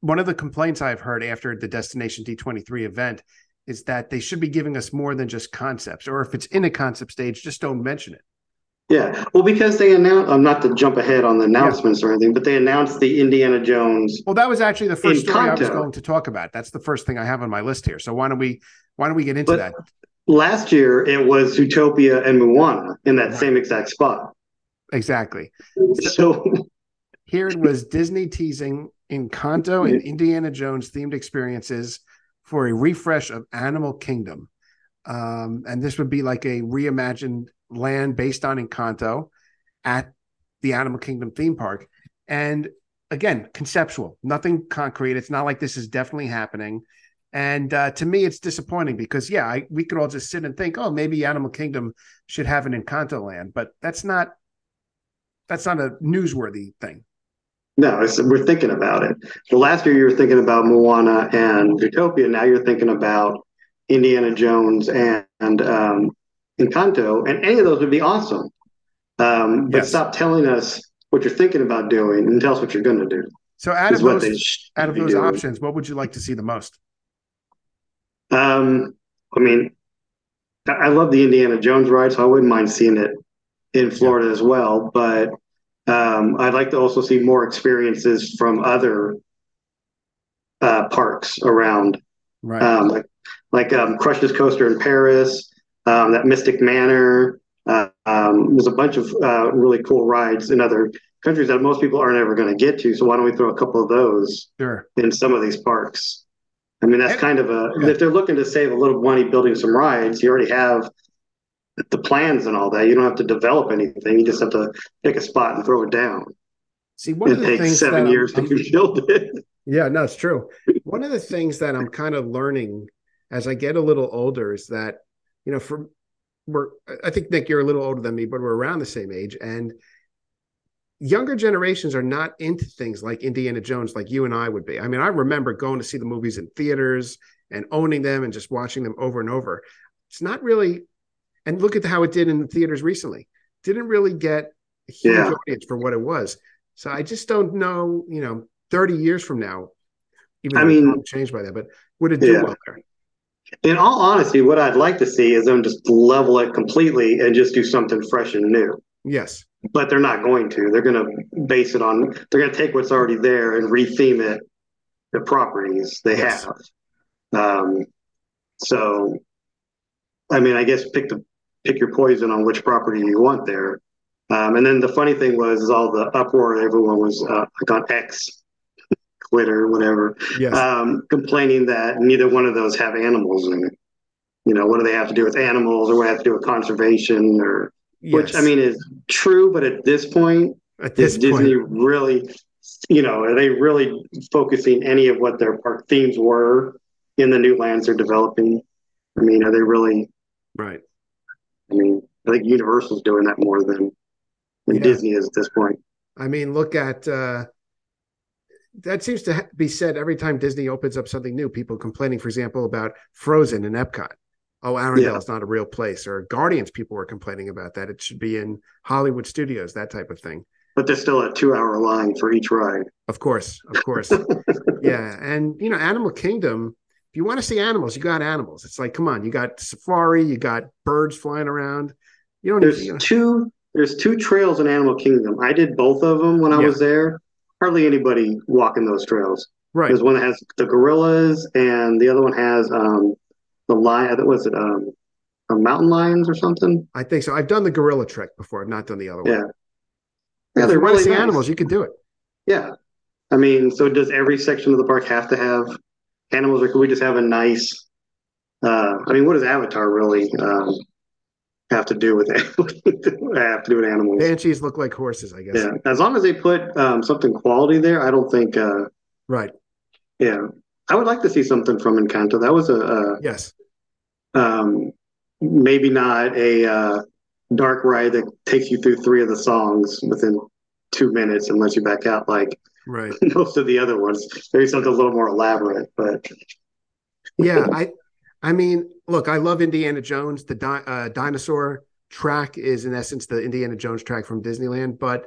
one of the complaints I've heard after the Destination D23 event is that they should be giving us more than just concepts, or if it's in a concept stage, just don't mention it. Yeah, well, because they announced, um, not to jump ahead on the announcements or anything, but they announced the Indiana Jones. Well, that was actually the first story I was going to talk about. That's the first thing I have on my list here. So why don't we why don't we get into But- that? Last year, it was Zootopia and Moana in that same exact spot. Exactly. So, Here it was Disney teasing in Encanto and Indiana Jones themed experiences for a refresh of Animal Kingdom. Um, and this would be like a reimagined land based on Encanto at the Animal Kingdom theme park. And again, conceptual, nothing concrete. It's not like this is definitely happening. And uh, to me, it's disappointing because, yeah, I, we could all just sit and think, oh, maybe Animal Kingdom should have an Encanto land, but that's not that's not a newsworthy thing. No, it's, we're thinking about it. The last year you were thinking about Moana and Zootopia. Now you're thinking about Indiana Jones and, and um, Encanto, and any of those would be awesome. Um, but Yes. stop telling us what you're thinking about doing and tell us what you're going to do. So out of those out of those doing. options, what would you like to see the most? Um, I mean, I I love the Indiana Jones ride, so I wouldn't mind seeing it in Florida as well. But um, I'd like to also see more experiences from other uh, parks around, Right. um, like like um, Crush's Coaster in Paris, um, that Mystic Manor. Uh, um, there's a bunch of uh, really cool rides in other countries that most people aren't ever going to get to. So why don't we throw a couple of those sure. in some of these parks. I mean, that's kind of a, yeah. if they're looking to save a little money building some rides, you already have the plans and all that. You don't have to develop anything. You just have to pick a spot and throw it down. See, one It of the takes things seven that years I'm- to build it. Yeah, no, it's true. One of the things that I'm kind of learning as I get a little older is that, you know, for we're I think Nick, you're a little older than me, but we're around the same age. And younger generations are not into things like Indiana Jones like you and I would be. I mean, I remember going to see the movies in theaters and owning them and just watching them over and over. It's not really and look at how it did in the theaters recently. Didn't really get a huge Yeah. audience for what it was. So I just don't know, you know, 30 years from now, even I mean- it won't change by that, but would it do Yeah. well there? In all honesty, what I'd like to see is them just level it completely and just do something fresh and new. Yes. But they're not going to. They're going to base it on, they're going to take what's already there and retheme it, the properties they Yes. have. Um, so, I mean, I guess pick the pick your poison on which property you want there. Um, and then the funny thing was, is all the uproar. Everyone was uh, like on X, Twitter, whatever, Yes. um, complaining that neither one of those have animals in it. You know, what do they have to do with animals, or what have to do with conservation, or which I mean is true, but at this point, at is this point, Disney really, you know, are they really focusing any of what their park themes were in the new lands they're developing? I mean, are they really? right. I mean, I think Universal's doing that more than than Yeah. Disney is at this point. I mean, look at uh, that seems to be said every time Disney opens up something new. People complaining, for example, about Frozen in Epcot. Oh, Arendelle is not a real place. Or Guardians, people were complaining about that. It should be in Hollywood studios, that type of thing. But there's still a two-hour line for each ride. Of course, of course. yeah. And, you know, Animal Kingdom, if you want to see animals, you got animals. It's like, come on, you got safari, you got birds flying around. You don't There's need, you know, two. There's two trails in Animal Kingdom. I did both of them when I Yeah. was there. Hardly anybody walking those trails. right. There's one that has the gorillas, and the other one has um, the lion. Was it um, a mountain lions or something? I think so. I've done the gorilla trek before. I've not done the other Yeah. one. Yeah, if they're you want to see animals, you can do it. Yeah, I mean, so does every section of the park have to have animals, or could we just have a nice? Uh, I mean, what does Avatar really um, have to do with it? have to do with animals? Banshees look like horses, I guess. Yeah, as long as they put um, something quality there, I don't think. Uh, Right. yeah, I would like to see something from Encanto. That was a, a Yes. um, maybe not a uh, dark ride that takes you through three of the songs within two minutes and lets you back out like Right. most of the other ones. Maybe something a little more elaborate, but Yeah. I. I mean, look, I love Indiana Jones. The di- uh, dinosaur track is, in essence, the Indiana Jones track from Disneyland, but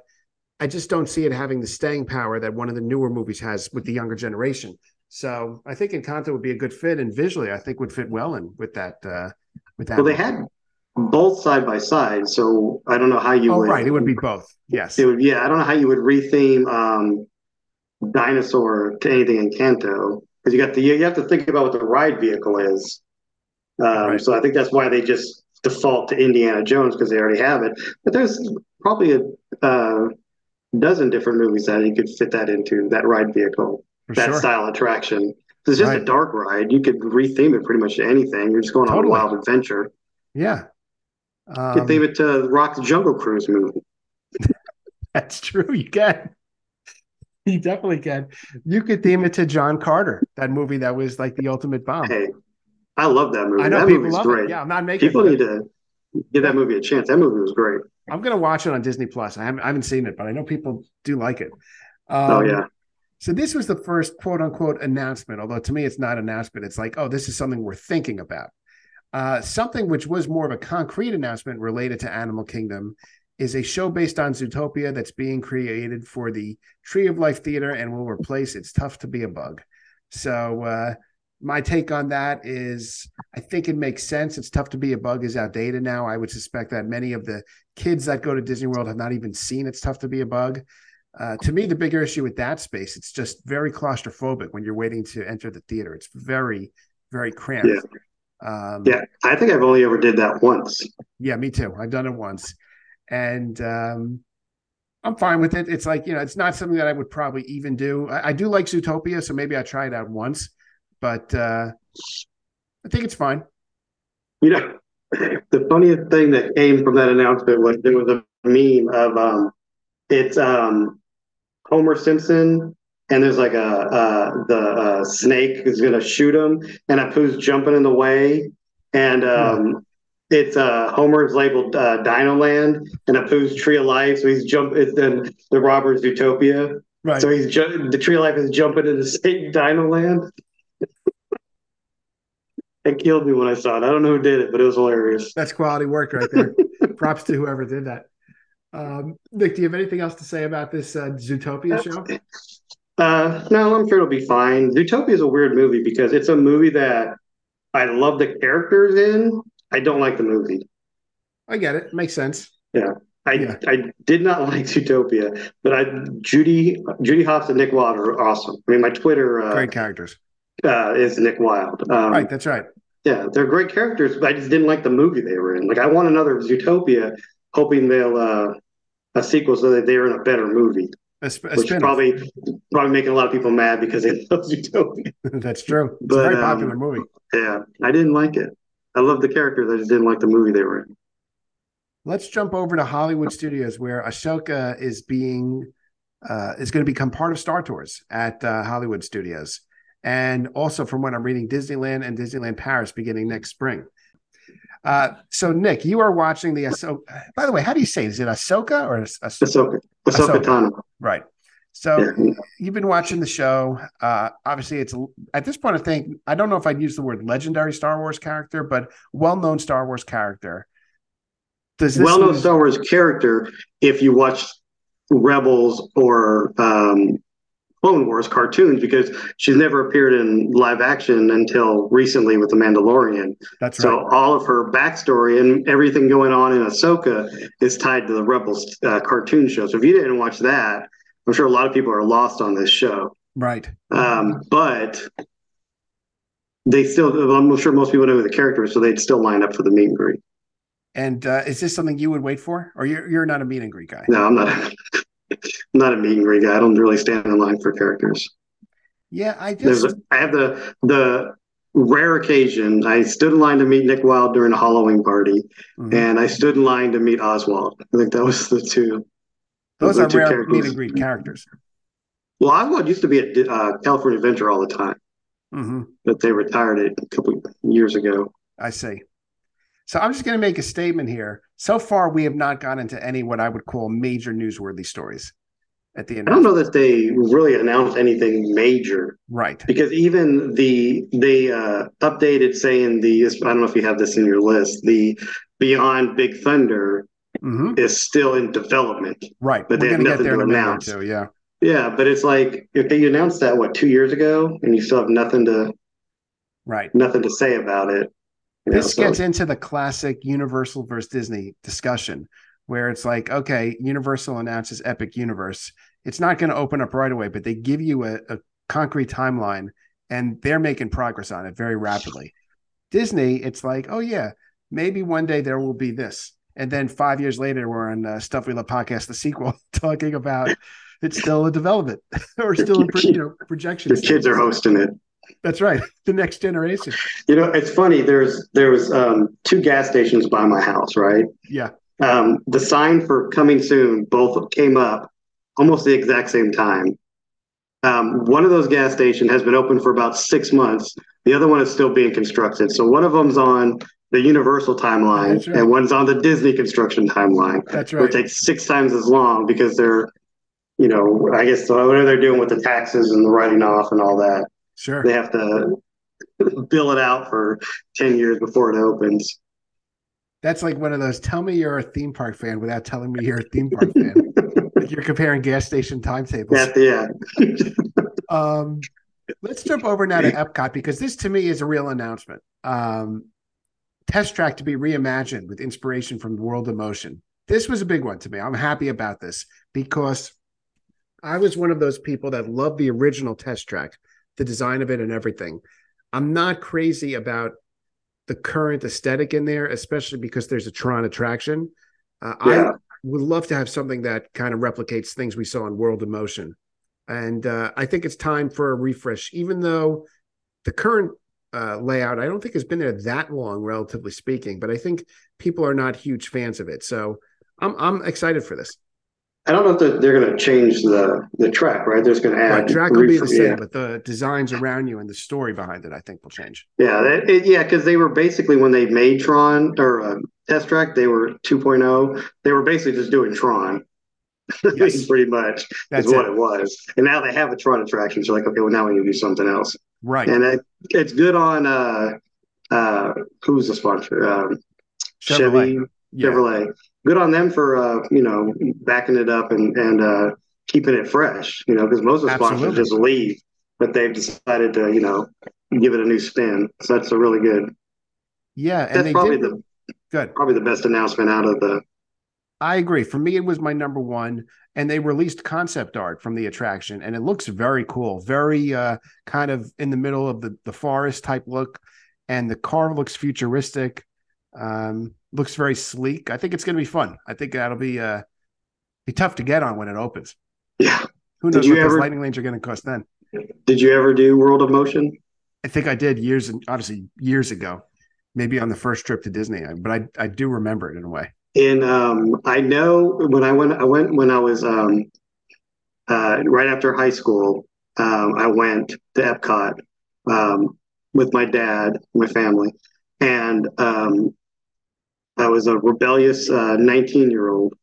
I just don't see it having the staying power that one of the newer movies has with the younger generation. So I think Encanto would be a good fit, and visually, I think would fit well in with that. Uh, with that. well, they had both side by side, so I don't know how you Oh, would. right. It would be both. Yes. It would, yeah. I don't know how you would retheme um, dinosaur to anything Encanto because you got the you have to think about what the ride vehicle is. Um, Right. So I think that's why they just default to Indiana Jones because they already have it. But there's probably a uh, dozen different movies that you could fit that into that ride vehicle, For that sure. style attraction. It's just Right. a dark ride. You could retheme it pretty much to anything. You're just going on a wild adventure. Yeah. You Um, could theme it to Rock's Jungle Cruise movie. That's true. You can. You definitely can. You could theme it to John Carter, that movie that was like the ultimate bomb. Hey, I love that movie. I know that people movie's love great. it. Yeah, I'm not making People need to give that movie a chance. That movie was great. I'm gonna watch it on Disney Plus. I haven't, I haven't seen it, but I know people do like it. Um, oh yeah. So this was the first quote unquote announcement, although to me it's not an announcement. It's like, oh, this is something we're thinking about. Uh, something which was more of a concrete announcement related to Animal Kingdom is a show based on Zootopia that's being created for the Tree of Life Theater and will replace It's Tough to Be a Bug. So uh, my take on that is I think it makes sense. It's tough to be a bug is outdated now. I would suspect that many of the kids that go to Disney World have not even seen It's Tough to Be a Bug. Uh, to me, the bigger issue with that space, it's just very claustrophobic when you're waiting to enter the theater. It's very, very cramped. Yeah. Um, yeah, I think I've only ever did that once. Yeah, me too. I've done it once, and um, I'm fine with it. It's like you know, it's not something that I would probably even do. I, I do like Zootopia, so maybe I try it out once, but uh, I think it's fine. You know, the funniest thing that came from that announcement was there was a meme of um, it's um, Homer Simpson and there's like a uh, the uh, snake is gonna shoot him, and Apu's jumping in the way, and um, it's uh, Homer's labeled uh, Dino Land, and Apu's Tree of Life, so he's jump. It's then the robber's Utopia, right? So he's ju- the Tree of Life is jumping into Satan Dino Land. it killed me when I saw it. I don't know who did it, but it was hilarious. That's quality work right there. Props to whoever did that. Um, Nick, do you have anything else to say about this uh, Zootopia show? Uh, no, I'm sure it'll be fine. Zootopia is a weird movie because it's a movie that I love the characters in. I don't like the movie. I get it. Makes sense. Yeah. I, yeah. I did not like Zootopia, but I Judy Judy Hopps and Nick Wilde are awesome. I mean, my Twitter uh, great characters uh, is Nick Wilde. Um, right, that's right. Yeah, they're great characters, but I just didn't like the movie they were in. Like, I want another Zootopia, hoping they'll uh, a sequel so that they're in a better movie. A, a which probably probably making a lot of people mad because they love Zootopia. That's true. It's but, a very popular um, movie. Yeah, I didn't like it. I love the characters. I just didn't like the movie they were in. Let's jump over to Hollywood Studios, where Ahsoka is being uh, is going to become part of Star Tours at uh, Hollywood Studios, and also from what I'm reading, Disneyland and Disneyland Paris beginning next spring. Uh, so Nick, you are watching the Ahsoka. By the way, how do you say it? Is it Ahsoka or Ahsoka? Ahsoka, Ahsoka. Right. So yeah. you've been watching the show. Uh, obviously, it's at this point. I think I don't know if I'd use the word legendary Star Wars character, but well-known Star Wars character. Does well-known mean- Star Wars character? If you watch Rebels or um, Clone Wars cartoons because she's never appeared in live action until recently with The Mandalorian. That's right. So all of her backstory and everything going on in Ahsoka is tied to the Rebels uh, cartoon show. So if you didn't watch that, I'm sure a lot of people are lost on this show. Right. Um, but they still, I'm sure most people know who the character is, so they'd still line up for the meet and greet. And uh, is this something you would wait for, or you're you're not a meet and greet guy? No, I'm not. I'm not a meet and greet guy. I don't really stand in line for characters. Yeah, I just a, I have the the rare occasion I stood in line to meet Nick Wilde during a Halloween party, mm-hmm. and I stood in line to meet Oswald. I think that was the two. Those, are rare characters. meet and greet characters. Well, Oswald used to be at uh, California Adventure all the time, mm-hmm. but they retired it a couple years ago. I see. So I'm just going to make a statement here. So far, we have not gone into any what I would call major newsworthy stories at the end. I don't know that they really announced anything major, right? Because even the they uh, updated saying the I don't know if you have this in your list. The Beyond Big Thunder mm-hmm. is still in development, right? But We're they have nothing to announce. Too, yeah, yeah. But it's like if they announced that what two years ago, and you still have nothing to, right? Nothing to say about it. This know, gets so. into the classic Universal versus Disney discussion, where it's like, okay, Universal announces Epic Universe. It's not going to open up right away, but they give you a, a concrete timeline and they're making progress on it very rapidly. Disney, it's like, oh, yeah, maybe one day there will be this. And then five years later, we're on uh, Stuff We Love podcast, the sequel, talking about it's still a development or still in you know, projection. The kids are hosting it. That's right. The next generation. You know, it's funny. There's there was um, two gas stations by my house, right? Yeah. Um, the sign for coming soon both came up almost the exact same time. Um, one of those gas stations has been open for about six months. The other one is still being constructed. So one of them's on the Universal timeline, right. and one's on the Disney construction timeline. That's right. it takes six times as long because they're, you know, I guess whatever they're doing with the taxes and the writing off and all that, Sure. they have to bill it out for ten years before it opens. That's like one of those. Tell me you're a theme park fan without telling me you're a theme park fan. like you're comparing gas station timetables. Yeah, yeah. Um, let's jump over now to Epcot because this to me is a real announcement. Um, test track to be reimagined with inspiration from the world of motion. This was a big one to me. I'm happy about this because I was one of those people that loved the original test track, the design of it and everything. I'm not crazy about the current aesthetic in there, especially because there's a Tron attraction. Uh, Yeah. I would love to have something that kind of replicates things we saw in World of Motion. And uh, I think it's time for a refresh, even though the current uh, layout, I don't think has been there that long, relatively speaking, but I think people are not huge fans of it. So I'm, I'm excited for this. I don't know if they're, they're going to change the the track, right? They're going to add Right, track will be the same, yeah. but the designs around you and the story behind it, I think, will change. Yeah, that, it, yeah, because they were basically when they made Tron or uh, Test Track, they were 2.0. They were basically just doing Tron, Yes. pretty much That's is what it. it was. And now they have a Tron attraction, so like, okay, well now we need to do something else. Right. And it, it's good on uh, uh, who's the sponsor? Um, Chevrolet. Chevy Yeah. Chevrolet. Good on them for uh, you know backing it up and and uh, keeping it fresh. You know, because most of the sponsors Absolutely. just leave, but they've decided to you know give it a new spin. So that's a really good. Yeah. And That's they probably did. the Good. probably the best announcement out of the. I agree. For me, it was my number one. And they released concept art from the attraction, and it looks very cool. Very uh, kind of in the middle of the, the forest type look. And the car looks futuristic. Um, looks very sleek. I think it's going to be fun. I think that'll be uh, be tough to get on when it opens. Yeah. Who knows what those lightning lanes are going to cost then? Did you ever do World of Motion? I think I did years and obviously years ago, maybe on the first trip to Disney. But I I do remember it in a way. And um, I know when I went, I went when I was um, uh, right after high school. Um, I went to Epcot um, with my dad, my family, and um, I was a rebellious nineteen-year-old,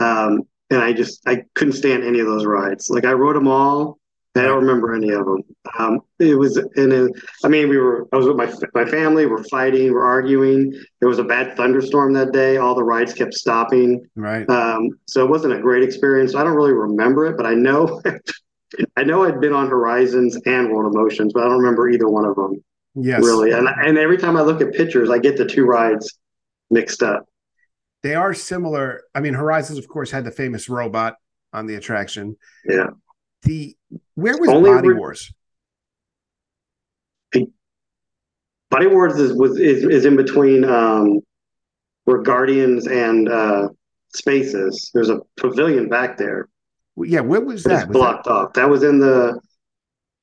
um, and I just I couldn't stand any of those rides. Like I rode them all. I don't remember any of them. Um, it was in a, I mean, we were, I was with my, my family, we're fighting, we're arguing. There was a bad thunderstorm that day. All the rides kept stopping. Right. Um, so it wasn't a great experience. I don't really remember it, but I know, I know I'd been on Horizons and World of Motions, but I don't remember either one of them yes. really. And, and every time I look at pictures, I get the two rides mixed up. They are similar. I mean, Horizons, of course, had the famous robot on the attraction. Yeah. The where was Only Body re- Wars? Body Wars is, was, is, is in between, um, where Guardians and, uh, Spaces. There's a pavilion back there. Yeah, where was It's that? Was that- blocked off. That was in the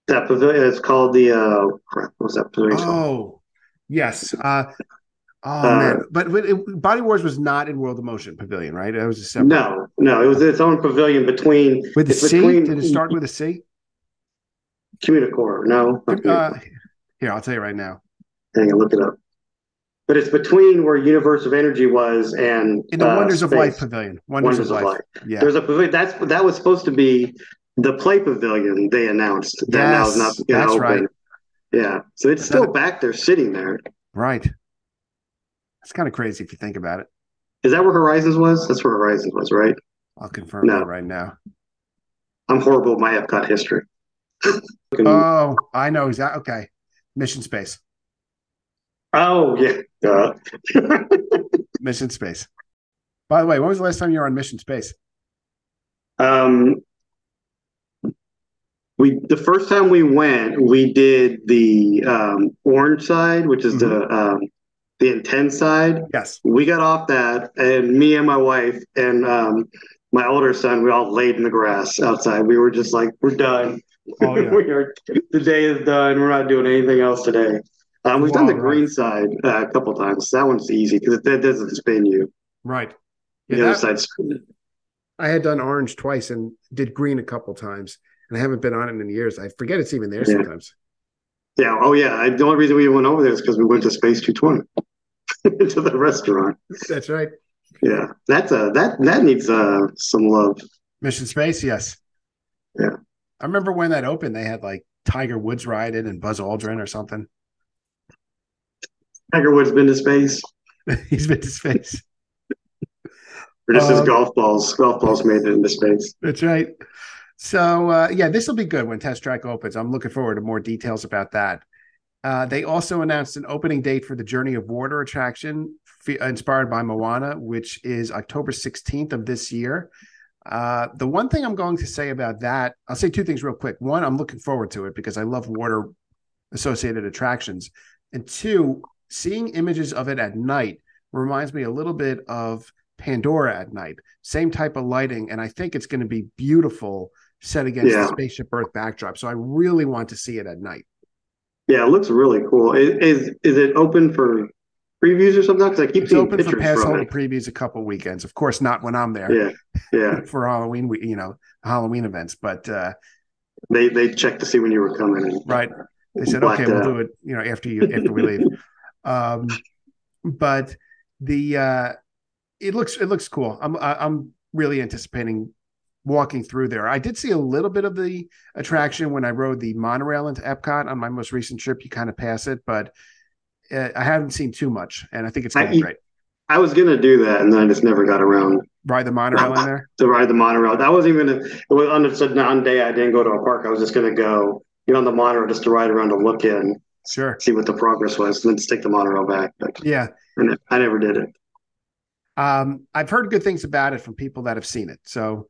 that pavilion. It's called the uh, crap. What's that pavilion? called? Oh, yes. Uh, oh Uh, man, but, it, Body Wars was not in World of Motion Pavilion, right? It was a separate. no, no. It was its own pavilion between with the C. between- Did it start with a C? Communicore. No, Uh, here, I'll tell you right now. hang on, look it up. But it's between where Universe of Energy was and In the uh, Wonders of Space. Life Pavilion. Wonders, Wonders of, of Life. Life. Yeah. There's a pavilion. That's that was supposed to be the play pavilion. They announced that now is not Yes, that's open. right. Yeah, so it's still back there, sitting there. Right. It's kind of crazy if you think about it. Is that where Horizons was? That's where Horizons was, right? I'll confirm No. that right now. I'm horrible with my Epcot history. Oh, I know exactly. Okay. Mission Space. Oh yeah. Mission Space. By the way, when was the last time you were on Mission Space? um, we the first time we went, we did the um, orange side, which is the um, the intense side. Yes. We got off that, and me and my wife and um, my older son, we all laid in the grass outside. We were just like, we're done. Oh, yeah. we are, the day is done. We're not doing anything else today. Um, we've done the Wow, green side uh, a couple times. That one's easy because that doesn't spin you. Right. The Yeah, other that- side's. I had done orange twice and did green a couple times, and I haven't been on it in years. I forget it's even there Yeah. sometimes. Yeah. Oh, yeah. I, the only reason we went over there is because we went to Space 220. into the restaurant. That's right. Yeah, that's a that that needs uh some love. Mission Space, yes. Yeah. I remember when that opened, they had like Tiger Woods ride it and Buzz Aldrin or something. Tiger Woods been to space, He's been to space. or just his Um, golf balls. Golf balls made it into space. That's right. So uh, yeah, this will be good when Test Track opens. I'm looking forward to more details about that. Uh, they also announced an opening date for the Journey of Water attraction, f- inspired by Moana, which is October 16th of this year. Uh, the one thing I'm going to say about that, I'll say two things real quick. One, I'm looking forward to it because I love water associated attractions, and two, seeing images of it at night reminds me a little bit of Pandora at night. Same type of lighting, and I think it's going to be beautiful set against Yeah. the spaceship Earth backdrop. So I really want to see it at night. Yeah, it looks really cool. Is is, is it open for previews or something? Because I keep It's seeing open for pass from it. previews a couple weekends. Of course, not when I'm there Yeah, yeah. for Halloween. We, you know, Halloween events, but uh, They they checked to see when you were coming. And right. They said, okay, we'll out. do it. You know, after you after we leave. Um, but the uh, it looks it looks cool. I'm I'm really anticipating walking through there. I did see a little bit of the attraction when I rode the monorail into Epcot on my most recent trip. You kind of pass it, but uh, I haven't seen too much, and I think it's going to be I- great. I was gonna do that, and then I just never got around Ride the monorail in there. to ride the monorail. That wasn't even. A, it was on a non day. I didn't go to a park. I was just gonna go get on the monorail just to ride around to look in, Sure. see what the progress was, and then take the monorail back. But Yeah. Ne- I never did it. Um, I've heard good things about it from people that have seen it. So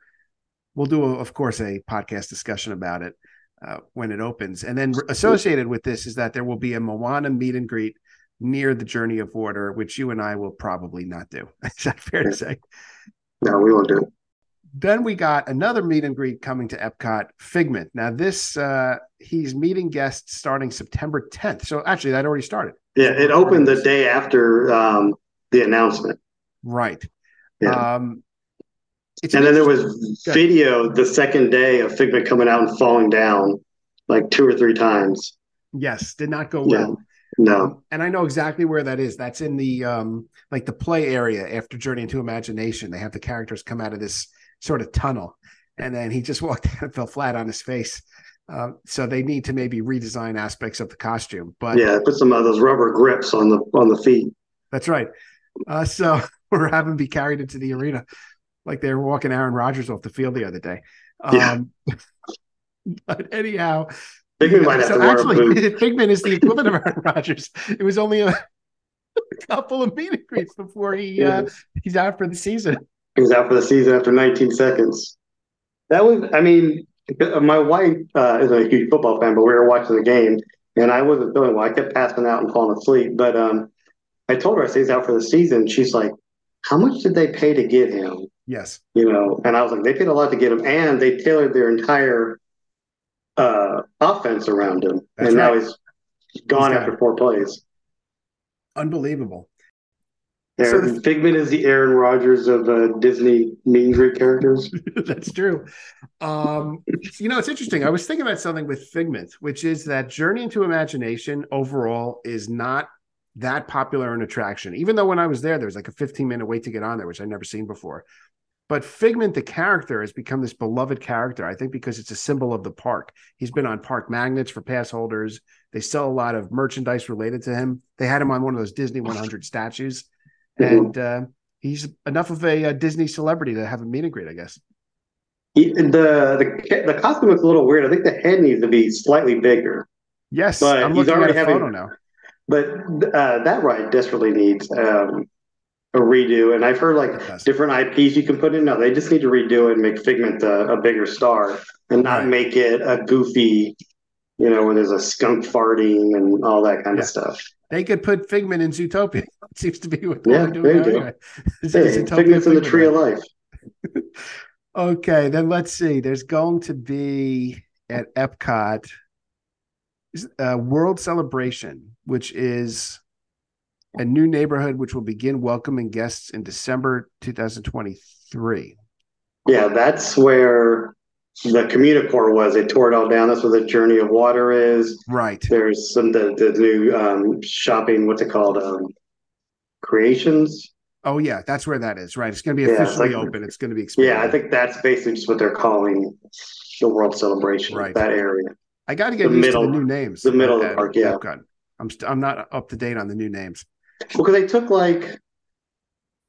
we'll do, a, of course, a podcast discussion about it uh, when it opens. And then associated with this is that there will be a Moana meet and greet near the Journey of Water, which you and I will probably not do. Is that fair to say? No, we won't do it. Then we got another meet and greet coming to Epcot, Figment. Now, this, uh, he's meeting guests starting September 10th. So actually, that already started. Yeah, it opened the day after um, the announcement, Right. Yeah. Um, it's and then there was video the second day of Figment coming out and falling down like two or three times. yes, did not go well. No, Um, and I know exactly where that is. That's in the um like the play area after Journey into Imagination. They have the characters come out of this sort of tunnel, and then he just walked out and fell flat on his face. Um, so they need to maybe redesign aspects of the costume. But yeah, put some of those rubber grips on the on the feet. that's right. Uh, so we're having to be carried into the arena like they were walking Aaron Rodgers off the field the other day. Yeah. Um, but anyhow, might have so to wear a actually, boot. Figment is the equivalent of Aaron Rodgers. It was only a, a couple of meet and greets before he uh, he's out for the season. He was out for the season after 19 seconds. That was, I mean, my wife uh, is a huge football fan, but we were watching the game, and I wasn't feeling well. I kept passing out and falling asleep. But um, I told her I said he's out for the season. She's like, "How much did they pay to get him?" Yes, You know, and I was like, "They paid a lot to get him, and they tailored their entire uh, offense around him, That's and now he's gone He's after four plays." unbelievable. So Aaron, the- Figment is the Aaron Rodgers of uh, Disney mean and greet characters. That's true. Um, you know, it's interesting. I was thinking about something with Figment, which is that Journey into Imagination overall is not that popular an attraction. Even though when I was there, there was like a 15 minute wait to get on there, which I'd never seen before. But Figment, the character, has become this beloved character, I think, because it's a symbol of the park. He's been on park magnets for pass holders. They sell a lot of merchandise related to him. They had him on one of those Disney 100 statues. Mhm. And uh, he's enough of a, uh Disney celebrity to have a meet and greet, I guess. He, the the the costume looks a little weird. I think the head needs to be slightly bigger. Yes, But I'm he's looking at already a having- photo now. But uh, that ride desperately needs um, a redo. And I've heard like different IPs you can put in. No, they just need to redo it and make Figment a, a bigger star and not Right. make it a goofy, you know, where there's a skunk farting and all that kind Yeah. of stuff. They could put Figment in Zootopia. It seems to be what Yeah, they're doing now anyway. Hey, Zootopia Figment's in the tree of life. Okay, then let's see. There's going to be at Epcot uh, World Celebration, which is a new neighborhood which will begin welcoming guests in December 2023. Yeah, that's where the Communicore was. They tore it all down. That's where the Journey of Water is. Right. There's some the, the new um, shopping. What's it called? Um, Creations. Oh yeah, that's where that is. Right. It's going to be Yeah, it's officially like- open. It's going to be expanded. Yeah, I think that's basically just what they're calling the World Celebration. Right. That area. I got to get the used middle- to the new names. the middle of the park, yeah. I'm st- I'm not up to date on the new names. Well, because they took like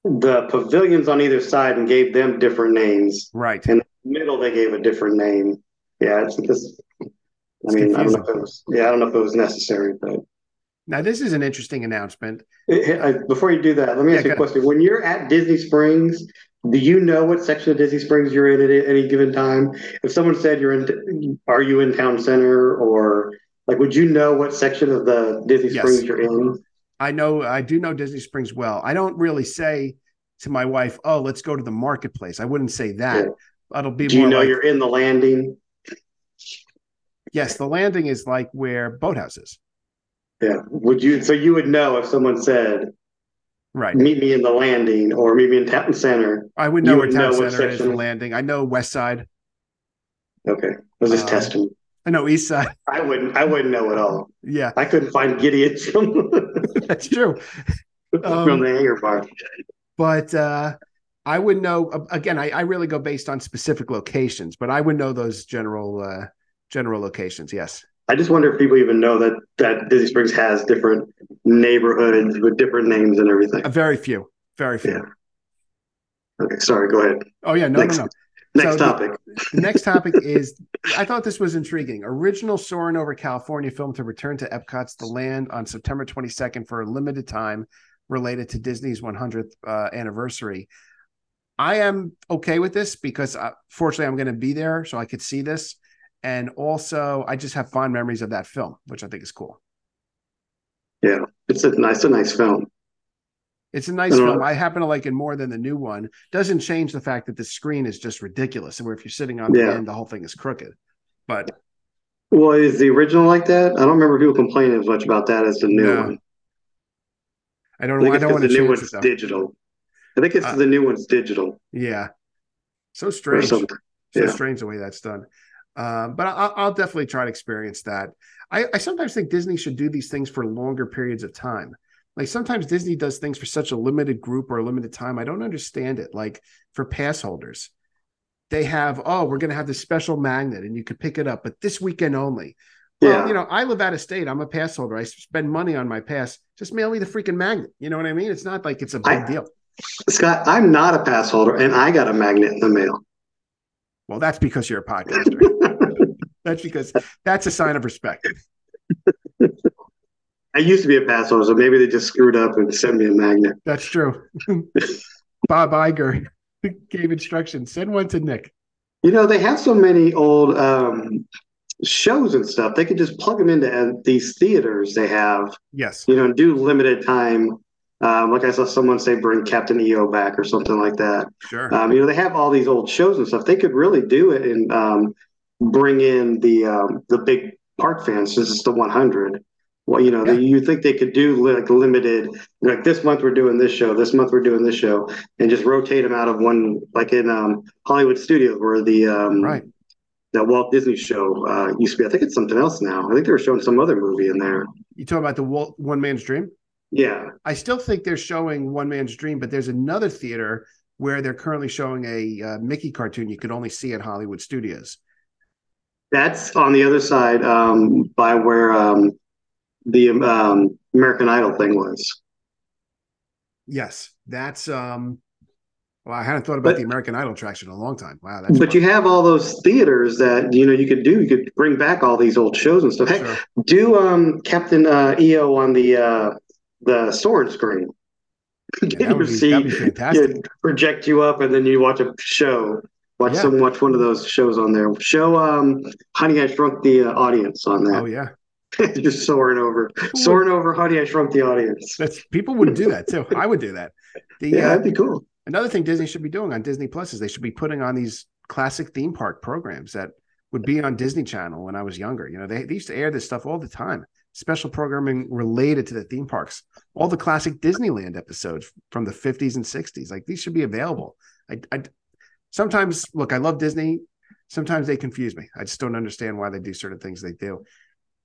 the pavilions on either side and gave them different names. Right. In the middle they gave a different name. Yeah, it's just. I mean, I don't know if it was. Yeah, I don't know if it was necessary, but Now this is an interesting announcement. I- before you do that, let me Yeah, ask you a question. When you're at Disney Springs, do you know what section of Disney Springs you're in at any given time? If someone said you're in, are you in Town Center or like, would you know what section of the Disney Yes. Springs you're in? I know I do know Disney Springs well. I don't really say to my wife, "Oh, let's go to the marketplace." I wouldn't say that. That'll be Do you know like, you're in the landing? yes, the landing is like where Boathouse is. Yeah. Would you? So you would know if someone said, Right. "Meet me in the landing" or "Meet me in Town Center." I would You know where would Town know Center is, the landing. I know West Side. Okay, I was just Um, testing. I know East Side. I wouldn't. I wouldn't know at all. Yeah, I couldn't find Gideon that's true. Um, from the bar. But uh, I would know again. I, I really go based on specific locations, but I would know those general uh, general locations. Yes. I just wonder if people even know that that Disney Springs has different neighborhoods with different names and everything. Uh, very few. Very few. Yeah. Okay, sorry. Go ahead. Oh yeah. No. Next. No. No. Next So topic. The next topic is I thought this was intriguing. Original Soaring over California film to return to Epcot's The Land on September 22nd for a limited time related to Disney's 100th uh, anniversary. I am okay with this because uh, fortunately I'm going to be there so I could see this. And also, I just have fond memories of that film, which I think is cool. Yeah, it's a nice, a nice film. It's a nice I film. know. I happen to like it more than the new one. Doesn't change the fact that the screen is just ridiculous. And where if you're sitting on the end, the whole thing is crooked. But Well, is the original like that? I don't remember people complaining as much about that as the new No. one. I I don't. think I don't want the new one's it digital. I think it's Uh, the new one's digital Yeah. So strange. So yeah. strange the way that's done. Um, but I'll, I'll definitely try to experience that. I, I sometimes think Disney should do these things for longer periods of time. Like sometimes Disney does things for such a limited group or a limited time. I don't understand it. Like for pass holders, they have, oh, we're going to have this special magnet and you could pick it up, but this weekend only. Well, Yeah. you know, I live out of state. I'm a pass holder. I spend money on my pass. Just mail me the freaking magnet. You know what I mean? It's not like it's a big I- deal. Scott, I'm not a pass holder, and I got a magnet in the mail. Well, that's because you're a podcaster. that's because that's a sign of respect. I used to be a pass holder, so maybe they just screwed up and sent me a magnet. That's true. Bob Iger gave instructions. Send one to Nick. You know, they have so many old um, shows and stuff. They could just plug them into uh, these theaters they have, Yes. you know, and do limited time. Um, like I saw someone say, bring Captain EO back or something like that. Sure. Um, you know, they have all these old shows and stuff. They could really do it and um, bring in the um, the big park fans. since it's the 100. Well, you know, Yeah. you think they could do like limited, like this month we're doing this show, this month we're doing this show, and just rotate them out of one, like in um, Hollywood Studios, where the um, right. that Walt Disney show uh, used to be. I think it's something else now. I think they were showing some other movie in there. You talk about the Walt, One Man's Dream? Yeah, I still think they're showing One Man's Dream, but there's another theater where they're currently showing a uh, Mickey cartoon you could only see at Hollywood Studios. that's on the other side um, by where um, the um, American Idol thing was. Yes. That's um well, I hadn't thought about But- the American Idol attraction in a long time. Wow, that's But you have all those theaters that you know you could do. You could bring back all these old shows and stuff. Hey, Sure. do um Captain uh, EO on the uh, the Soarin' screen. Get that your would be- seat, that'd be fantastic. project you up, and then you watch a show. Watch Yeah. some, watch one of those shows on there. Show um, Honey I Shrunk the uh, Audience on that. Oh yeah. Just soaring over, soaring over. Honey I Shrunk the Audience. that's people would do that too. I would do that. The Yeah, uh, that'd be cool. Another thing Disney should be doing on Disney Plus is they should be putting on these classic theme park programs that would be on Disney Channel when I was younger. You know, they, they used to air this stuff all the time. Special programming related to the theme parks, all the classic Disneyland episodes from the 50s and 60s. Like these should be available. I, I sometimes look, I love Disney. Sometimes they confuse me. I just don't understand why they do certain things they do.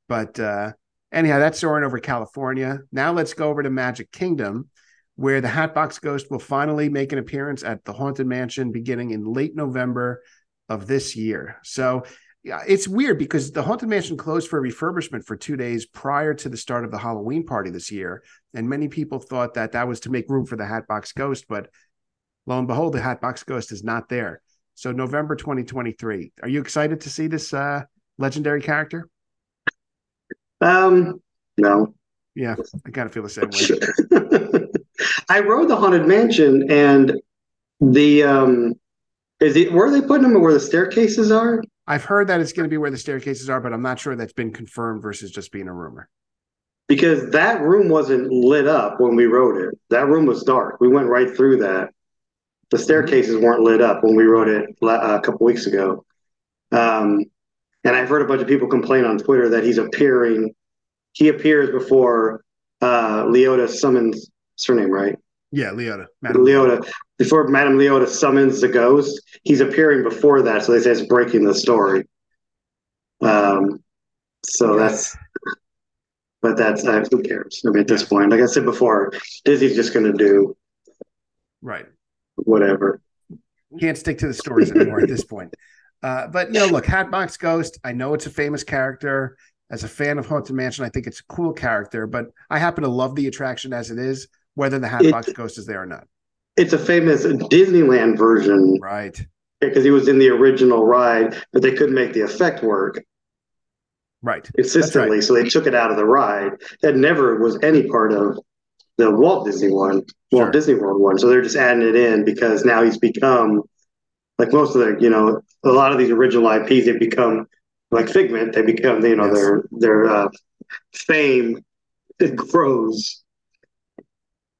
But uh anyhow, that's soaring over California. Now let's go over to Magic Kingdom where the Hatbox Ghost will finally make an appearance at the Haunted Mansion beginning in late November of this year. So it's weird because the Haunted Mansion closed for refurbishment for two days prior to the start of the Halloween party this year. And many people thought that that was to make room for the Hatbox Ghost, but lo and behold, the Hatbox Ghost is not there. So November 2023. Are you excited to see this uh, legendary character? Um, no. Yeah, I kind of feel the same way. I rode the Haunted Mansion and the um is it where are they putting them where the staircases are? I've heard that it's going to be where the staircases are, but I'm not sure that's been confirmed versus just being a rumor. Because that room wasn't lit up when we rode it. That room was dark. We went right through that. The staircases weren't lit up when we rode it a couple weeks ago. Um, and I've heard a bunch of people complain on Twitter that he's appearing. He appears before uh, Leota summons. What's her name, right? Yeah, Leota. Madame Leota. Before Madame Leota summons the ghost, he's appearing before that, so they say it's breaking the story. Um, so that's, but that's uh, who cares? I mean, at this point, like I said before, Disney's just going to do right whatever. Can't stick to the stories anymore at this point. Uh, but you know, look, Hatbox Ghost. I know it's a famous character. As a fan of Haunted Mansion, I think it's a cool character, but I happen to love the attraction as it is, whether the Hatbox it, Ghost is there or not it's a famous Disneyland version, right? Because he was in the original ride, but they couldn't make the effect work, right? Consistently, right. so they took it out of the ride. That never was any part of the Walt Disney one, Walt sure. Disney World one. So they're just adding it in because now he's become like most of the, you know, a lot of these original IPs. They become like Figment. They become, you know, yes. their their uh, fame it grows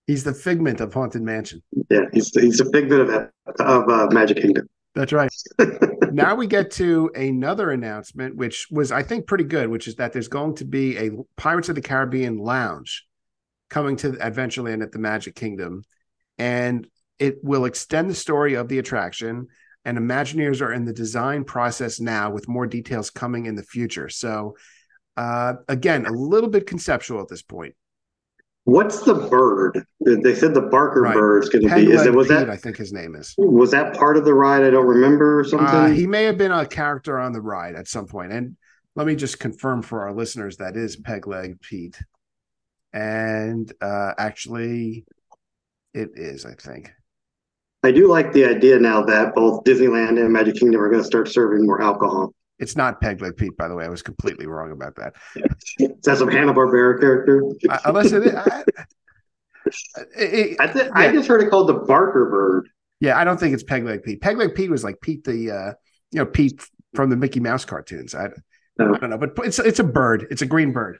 He's the figment of Haunted Mansion. Yeah, he's the, he's a figment of of uh, Magic Kingdom. That's right. now we get to another announcement, which was I think pretty good, which is that there's going to be a Pirates of the Caribbean lounge coming to Adventureland at the Magic Kingdom, and it will extend the story of the attraction. And Imagineers are in the design process now, with more details coming in the future. So, uh, again, a little bit conceptual at this point. What's the bird? They said the Barker right. bird is going to be. Is it was Pete, that? I think his name is. Was that part of the ride? I don't remember or something. Uh, he may have been a character on the ride at some point. And let me just confirm for our listeners that is Pegleg Pete, and uh, actually, it is. I think. I do like the idea now that both Disneyland and Magic Kingdom are going to start serving more alcohol. It's not Peg Leg Pete, by the way. I was completely wrong about that. Is that some Hanna Barbera character? Uh, unless it is. I, it, I, th- yeah. I, just heard it called the Barker Bird. Yeah, I don't think it's Peg Leg Pete. Peg Leg Pete was like Pete the, uh, you know, Pete from the Mickey Mouse cartoons. I, no. I don't know, but it's it's a bird. It's a green bird.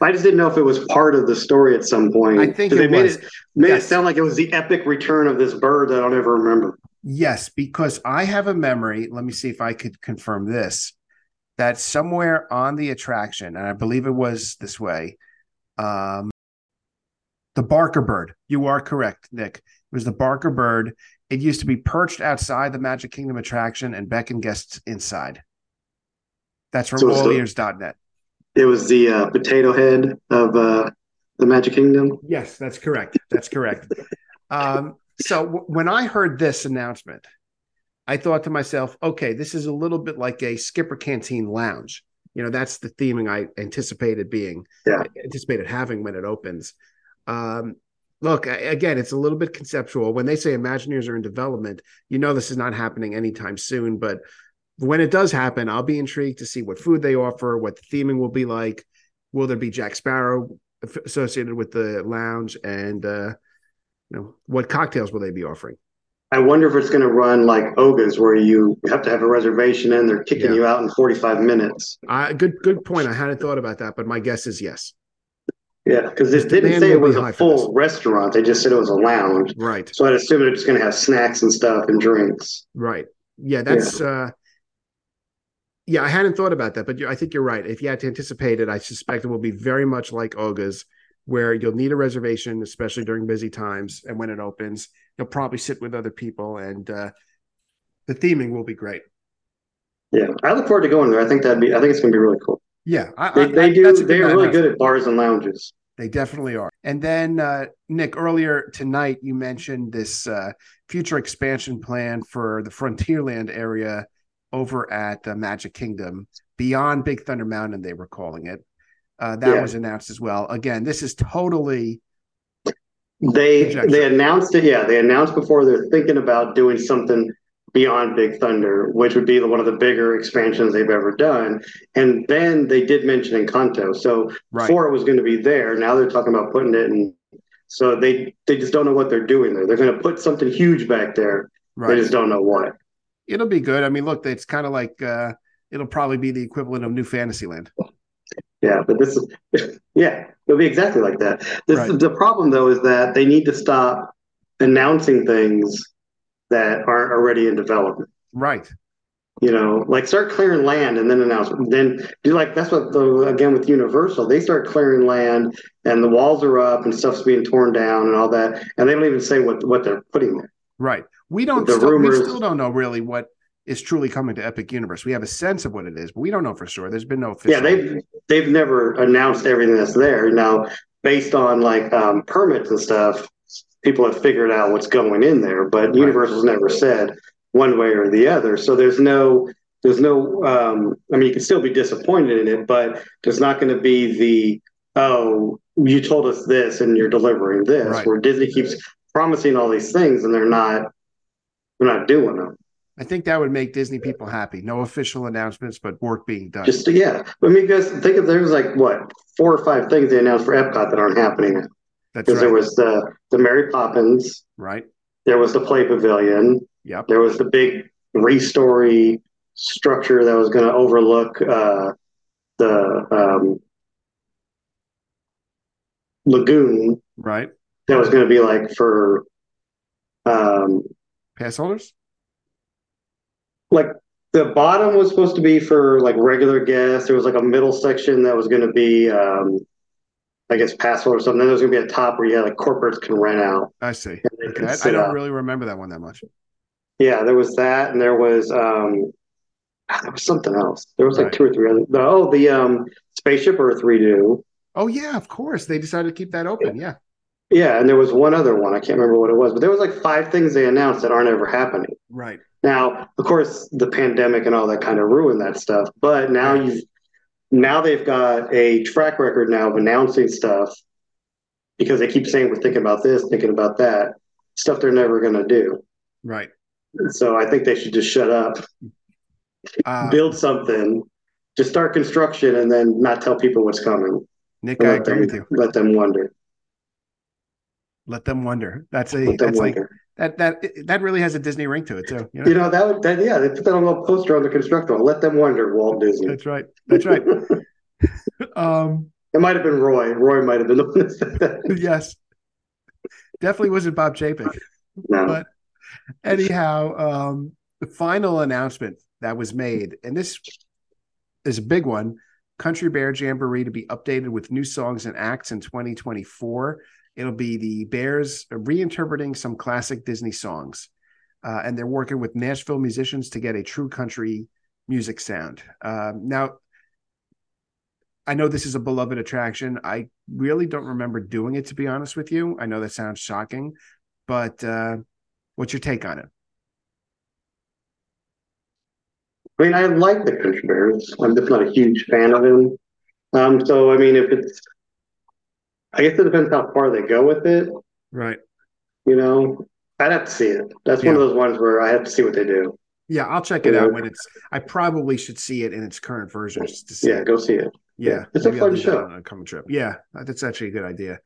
I just didn't know if it was part of the story at some point. I think they it made was. it made yes. it sound like it was the epic return of this bird that I don't ever remember. Yes, because I have a memory. Let me see if I could confirm this. That somewhere on the attraction, and I believe it was this way, um, the Barker bird. You are correct, Nick. It was the Barker bird. It used to be perched outside the Magic Kingdom attraction and beckon guests inside. That's from so. It was the uh, potato head of uh, the Magic Kingdom. Yes, that's correct. That's correct. um, so w- when I heard this announcement, I thought to myself, okay, this is a little bit like a Skipper Canteen lounge. You know, that's the theming I anticipated being, yeah. anticipated having when it opens. Um, look, again, it's a little bit conceptual. When they say Imagineers are in development, you know this is not happening anytime soon. But when it does happen, I'll be intrigued to see what food they offer, what the theming will be like. Will there be Jack Sparrow associated with the lounge, and uh, you know, what cocktails will they be offering? I wonder if it's going to run like Oga's, where you have to have a reservation and they're kicking yeah. you out in 45 minutes. Uh, good, good point. I hadn't thought about that, but my guess is yes. Yeah, because it didn't say it was a full restaurant. They just said it was a lounge. Right. So I'd assume it's going to have snacks and stuff and drinks. Right. Yeah, that's. Yeah. uh yeah, I hadn't thought about that, but I think you're right. If you had to anticipate it, I suspect it will be very much like Oga's, where you'll need a reservation, especially during busy times. And when it opens, you'll probably sit with other people, and uh, the theming will be great. Yeah, I look forward to going there. I think that'd be. I think it's going to be really cool. Yeah, I, they, I, they do. They're really good at bars and lounges. They definitely are. And then, uh, Nick, earlier tonight, you mentioned this uh, future expansion plan for the Frontierland area over at uh, Magic Kingdom, beyond Big Thunder Mountain, they were calling it. Uh, that Yeah. was announced as well. Again, this is totally They Conjecture. they announced it. Yeah, they announced before they're thinking about doing something beyond Big Thunder, which would be one of the bigger expansions they've ever done. And then they did mention Encanto. So right. before it was going to be there, now they're talking about putting it in. So they they just don't know what they're doing there. They're going to put something huge back there. right. They just don't know what. It'll be good. I mean, look, it's kind of like uh, it'll probably be the equivalent of New Fantasyland. Yeah, but this is yeah, it'll be exactly like that. This Right. the problem though is that they need to stop announcing things that aren't already in development. Right. You know, like start clearing land and then announce. Then do like that's what the again with Universal, they start clearing land and the walls are up and stuff's being torn down and all that, and they don't even say what what they're putting there. Right. We don't. The Still, we still don't know really what is truly coming to Epic Universe. We have a sense of what it is, but we don't know for sure. There's been no official. Yeah, they've they've never announced everything that's there. Now, based on like um, permits and stuff, people have figured out what's going in there, but Universal's never said one way or the other. So there's no there's no um, I mean you can still be disappointed in it, but there's not going to be the oh you told us this and you're delivering this Right. where Disney keeps promising all these things and they're not they're not doing them. I think that would make Disney people happy. No official announcements, but work being done. Just yeah, I mean, guys, think of there's like what four or five things they announced for Epcot that aren't happening because right. there was the the Mary Poppins, right. there was the Play Pavilion, Yep. there was the big three-story structure that was going to overlook uh, the um, lagoon. Right. That was going to be like for um, Pass holders. like the bottom was supposed to be for like regular guests. There was like a middle section that was going to be. Um, I guess password or something. Then was gonna be a top where you had like corporates can rent out. I see. Okay. I, I don't up. really remember that one that much. Yeah, there was that, and there was um, ah, there was something else. There was like Right. two or three other. The, oh, the um, spaceship Earth redo. Oh yeah, of course. They decided to keep that open. Yeah. Yeah, and there was one other one. I can't remember what it was, but there was like five things they announced that aren't ever happening. Right. Now, of course, the pandemic and all that kind of ruined that stuff. But now Right. you've now they've got a track record now of announcing stuff because they keep saying we're thinking about this, thinking about that stuff they're never going to do. Right. So I think they should just shut up, Uh, build something, just start construction, and then not tell people what's coming. Nick, I agree them, with you. Let them wonder. Let them wonder. That's a that's like that that that really has a Disney ring to it too. You know? You know that would that yeah they put that on a little poster on the construction. wall. Let them wonder, Walt Disney. That's right. That's right. um, It might have been Roy. Roy might have been the one that said that. yes. Definitely wasn't Bob Chapek. No. But anyhow, um, the final announcement that was made, and this is a big one Country Bear Jamboree to be updated with new songs and acts in 2024. It'll be the Bears reinterpreting some classic Disney songs. Uh, and they're working with Nashville musicians to get a true country music sound. Um, now, I know this is a beloved attraction. I really don't remember doing it, to be honest with you. I know that sounds shocking, but uh, what's your take on it? I mean, I like the Country Bears. I'm just not a huge fan of them. Um, so I mean, if it's, I guess it depends how far they go with it. Right. You know, I'd have to see it. That's one of those ones where I have to see what they do. Yeah, I'll check it out when it's. I probably should see it in its current version to see. Yeah, it. go see it. Yeah, It's a maybe I'll fun show. on a coming trip. Yeah, that's actually a good idea.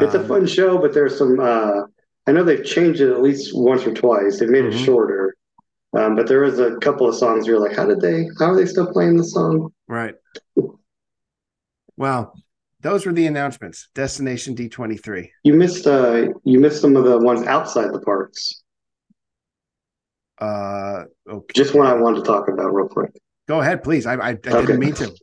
It's a Um, fun show, but there's some. Uh, I know they've changed it at least once or twice. They've made Mhm. it shorter, um, but there is a couple of songs where you're like, how did they? How are they still playing the song? Right. Well, those were the announcements. Destination D twenty three. You missed. Uh, you missed some of the ones outside the parks. Uh, okay. Just one I wanted to talk about real quick. Go ahead, please. I I, I Okay. didn't mean to.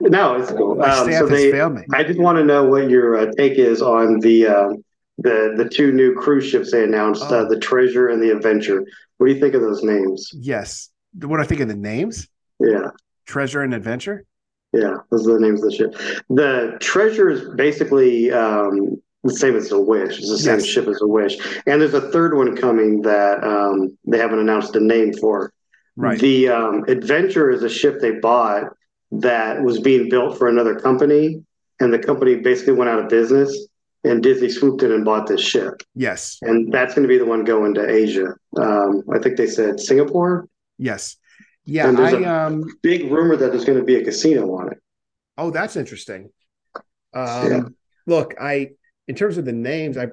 No, it's cool. My Um, so they, failed me. I just want to know what your uh, take is on the um, the the two new cruise ships they announced, Oh. uh, the Treasure and the Adventure. What do you think of those names? Yes. What do I think of the names? Yeah, Treasure and Adventure. Yeah, those are the names of the ship. The treasure is basically um, the same as the Wish. It's the same Yes. ship as the Wish, and there's a third one coming that um, they haven't announced a name for. Right. The um, Adventure is a ship they bought that was being built for another company, and the company basically went out of business, and Disney swooped in and bought this ship, yes. and that's going to be the one going to Asia. Um, I think they said Singapore. Yes. Yeah. And there's I a- um. Big rumor that there's going to be a casino on it. Oh, that's interesting. Um, Yeah. Look, I in terms of the names, I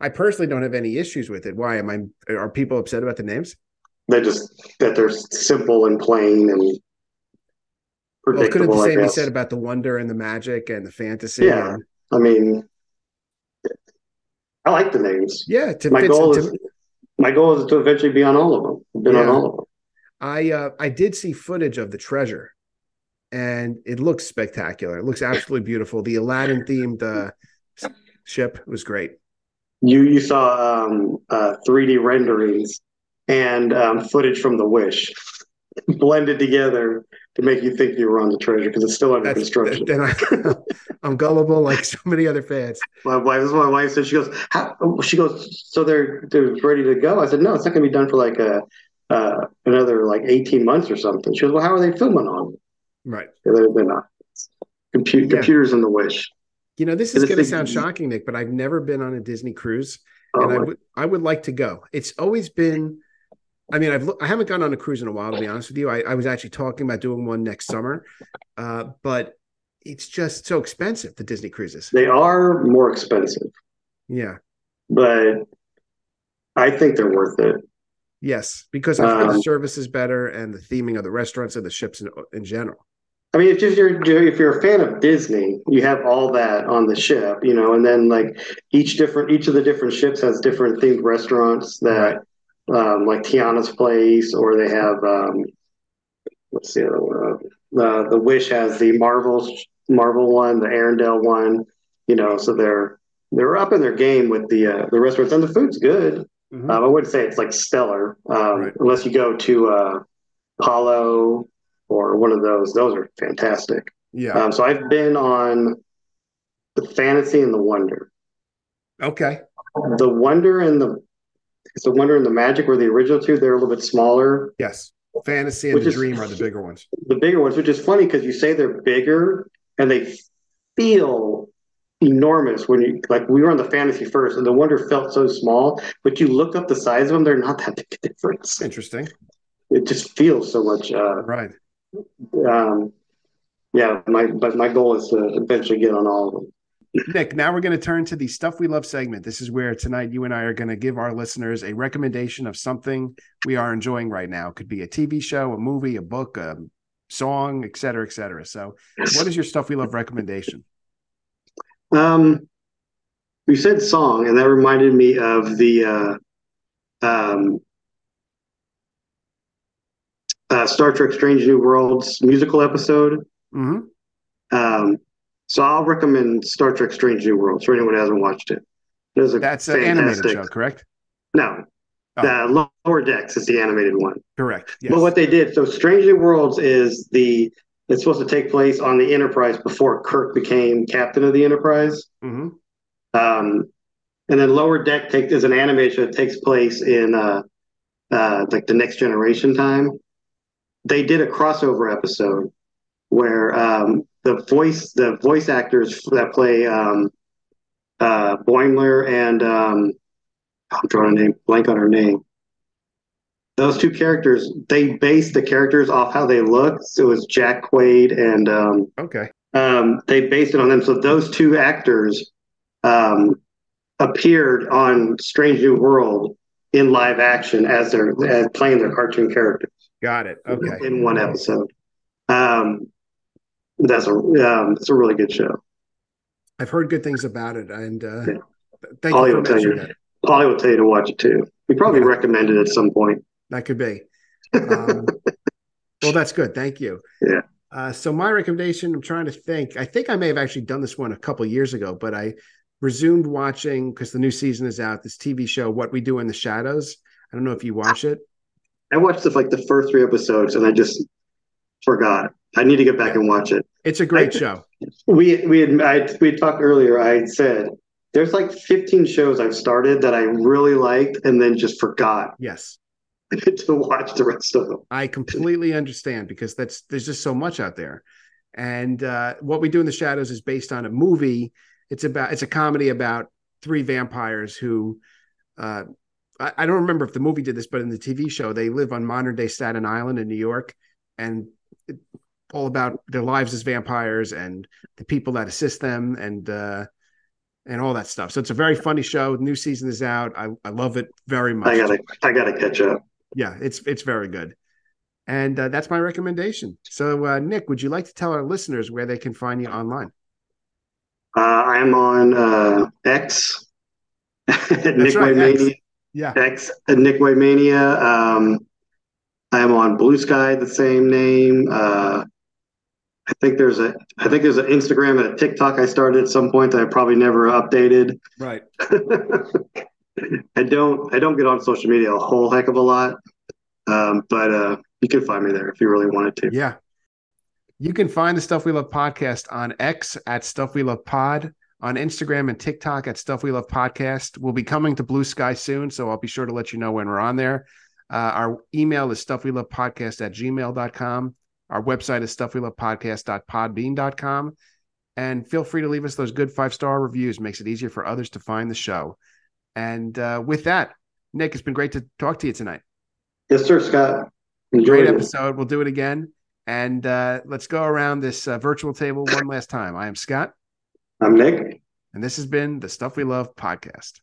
I personally don't have any issues with it. Why am I? Are people upset about the names? They're just that they're simple and plain and Well, couldn't the same be said about the wonder and the magic and the fantasy? Yeah. and- I mean, I like the names. yeah. To My goal into- is my goal is to eventually be on all of them. Been on all of them. I uh, I did see footage of the treasure, and it looks spectacular. It looks absolutely beautiful. The Aladdin themed uh, ship was great. You you saw um, uh, 3D renderings and um, footage from the Wish blended together to make you think you were on the treasure because it's still under That's construction. then I, I'm gullible like so many other fans. My wife, this is what my wife said. She goes, How? she goes, so they're they're ready to go. I said, no, it's not going to be done for like a uh, another like eighteen months or something. She goes, well, how are they filming on? it?" Right. They're, they're not. Computer, Yeah. Computers in the wish. You know, this is going to sound shocking, Nick, but I've never been on a Disney cruise, Oh, and I would I would like to go. It's always been. I mean, I've I haven't gone on a cruise in a while, to be honest with you. I, I was actually talking about doing one next summer, uh, but it's just so expensive. The Disney cruises. they are more expensive, Yeah. but I think they're worth it. Yes, because I've heard the Um, service is better and the theming of the restaurants and the ships in, in general. I mean, if you're if you're a fan of Disney, you have all that on the ship, you know, and then like each different each of the different ships has different themed restaurants that, um, like Tiana's Place, or they have um, what's the other one? Uh, the the Wish has the Marvel Marvel one, the Arendelle one, you know, so they're they're up in their game with the uh, the restaurants, and the food's good. Mhm. Um, I wouldn't say it's like stellar, um, Right. unless you go to uh, Palo or one of those. Those are fantastic. yeah. Um, so I've been on the fantasy and the wonder. okay. The wonder and the it's the wonder and the magic were the original two. They're a little bit smaller. Yes. Fantasy and the is- dream are the bigger ones. The bigger ones, which is funny because you say they're bigger and they feel enormous when you like we were on the fantasy first and the wonder felt so small, but you look up the size of them, they're not that big a difference. Interesting. It just feels so much uh Right. um yeah, my but my goal is to eventually get on all of them. Nick, now we're going to turn to the stuff we love segment. This is where tonight you and I are going to give our listeners a recommendation of something we are enjoying right now. It could be a TV show, a movie, a book, a song, et cetera, et cetera. So, what is your stuff we love recommendation? Um, you said song, and that reminded me of the uh, um, uh, Star Trek: Strange New Worlds musical episode. hmm Um, so I'll recommend Star Trek: Strange New Worlds for anyone who hasn't watched it. A That's an animated show, correct? No, Oh. the Lower Decks is the animated one. Correct. Yes. But what they did, so Strange New Worlds is the it's supposed to take place on the Enterprise before Kirk became captain of the Enterprise. hmm Um, and then Lower Deck take, is an animation that takes place in uh, uh, like the next generation time. They did a crossover episode where um, the voice the voice actors that play um, uh, Boimler and um, I'm drawing a name blank on her name. Those two characters, they based the characters off how they look. So it was Jack Quaid and um, Okay. um, they based it on them. So those two actors um, appeared on Strange New World in live action as they're as playing their cartoon characters Got it. Okay. in one episode. Um, that's a um, it's a really good show. I've heard good things about it, and uh, Yeah. thank Ollie you will for tell you. that. Polly will tell you to watch it too. We probably Yeah. recommended it at some point. That could be. Um, well, that's good. Thank you. Yeah. Uh, so my recommendation, I'm trying to think. I think I may have actually done this one a couple years ago, but I resumed watching because the new season is out. This TV show, What We Do in the Shadows. I don't know if you watch it. I watched the, like the first three episodes and I just forgot. I need to get back and watch it. It's a great I- show. We we had I we had talked earlier. I said there's like 15 shows I've started that I really liked and then just forgot Yes. to watch the rest of them. I completely understand because that's there's just so much out there. And uh, what we do in the shadows is based on a movie. It's about it's a comedy about three vampires who uh, I, I don't remember if the movie did this, but in the TV show they live on modern day Staten Island in New York, and it, all about their lives as vampires and the people that assist them and uh, and all that stuff. So it's a very funny show. The new season is out. I, I love it very much I gotta I gotta catch up. Yeah it's it's very good and uh, that's my recommendation so uh, nick would you like to tell our listeners where they can find you online Uh, I am on uh, X, Nick right, Waymania. yeah X, uh, Nick Waymania. Um, I'm on Bluesky, the same name. Uh, I think there's a I think there's an Instagram and a TikTok I started at some point that I probably never updated. right I don't I don't get on social media a whole heck of a lot, um, but uh, you can find me there if you really wanted to. yeah. You can find the stuff we love podcast on x at stuff we love pod on instagram and tiktok at stuff we love podcast. We'll be coming to Bluesky soon so i'll be sure to let you know when we're on there. Uh, our email is stuff we love podcast at gmail.com our website is stuff we love podcast.podbean.com and feel free to leave us those good five star reviews. Makes it easier for others to find the show and uh, with that nick it's been great to talk to you tonight Yes, sir, Scott. Enjoy great it. episode we'll do it again and uh, let's go around this uh, virtual table one last time i am scott I'm Nick. and this has been the stuff we love podcast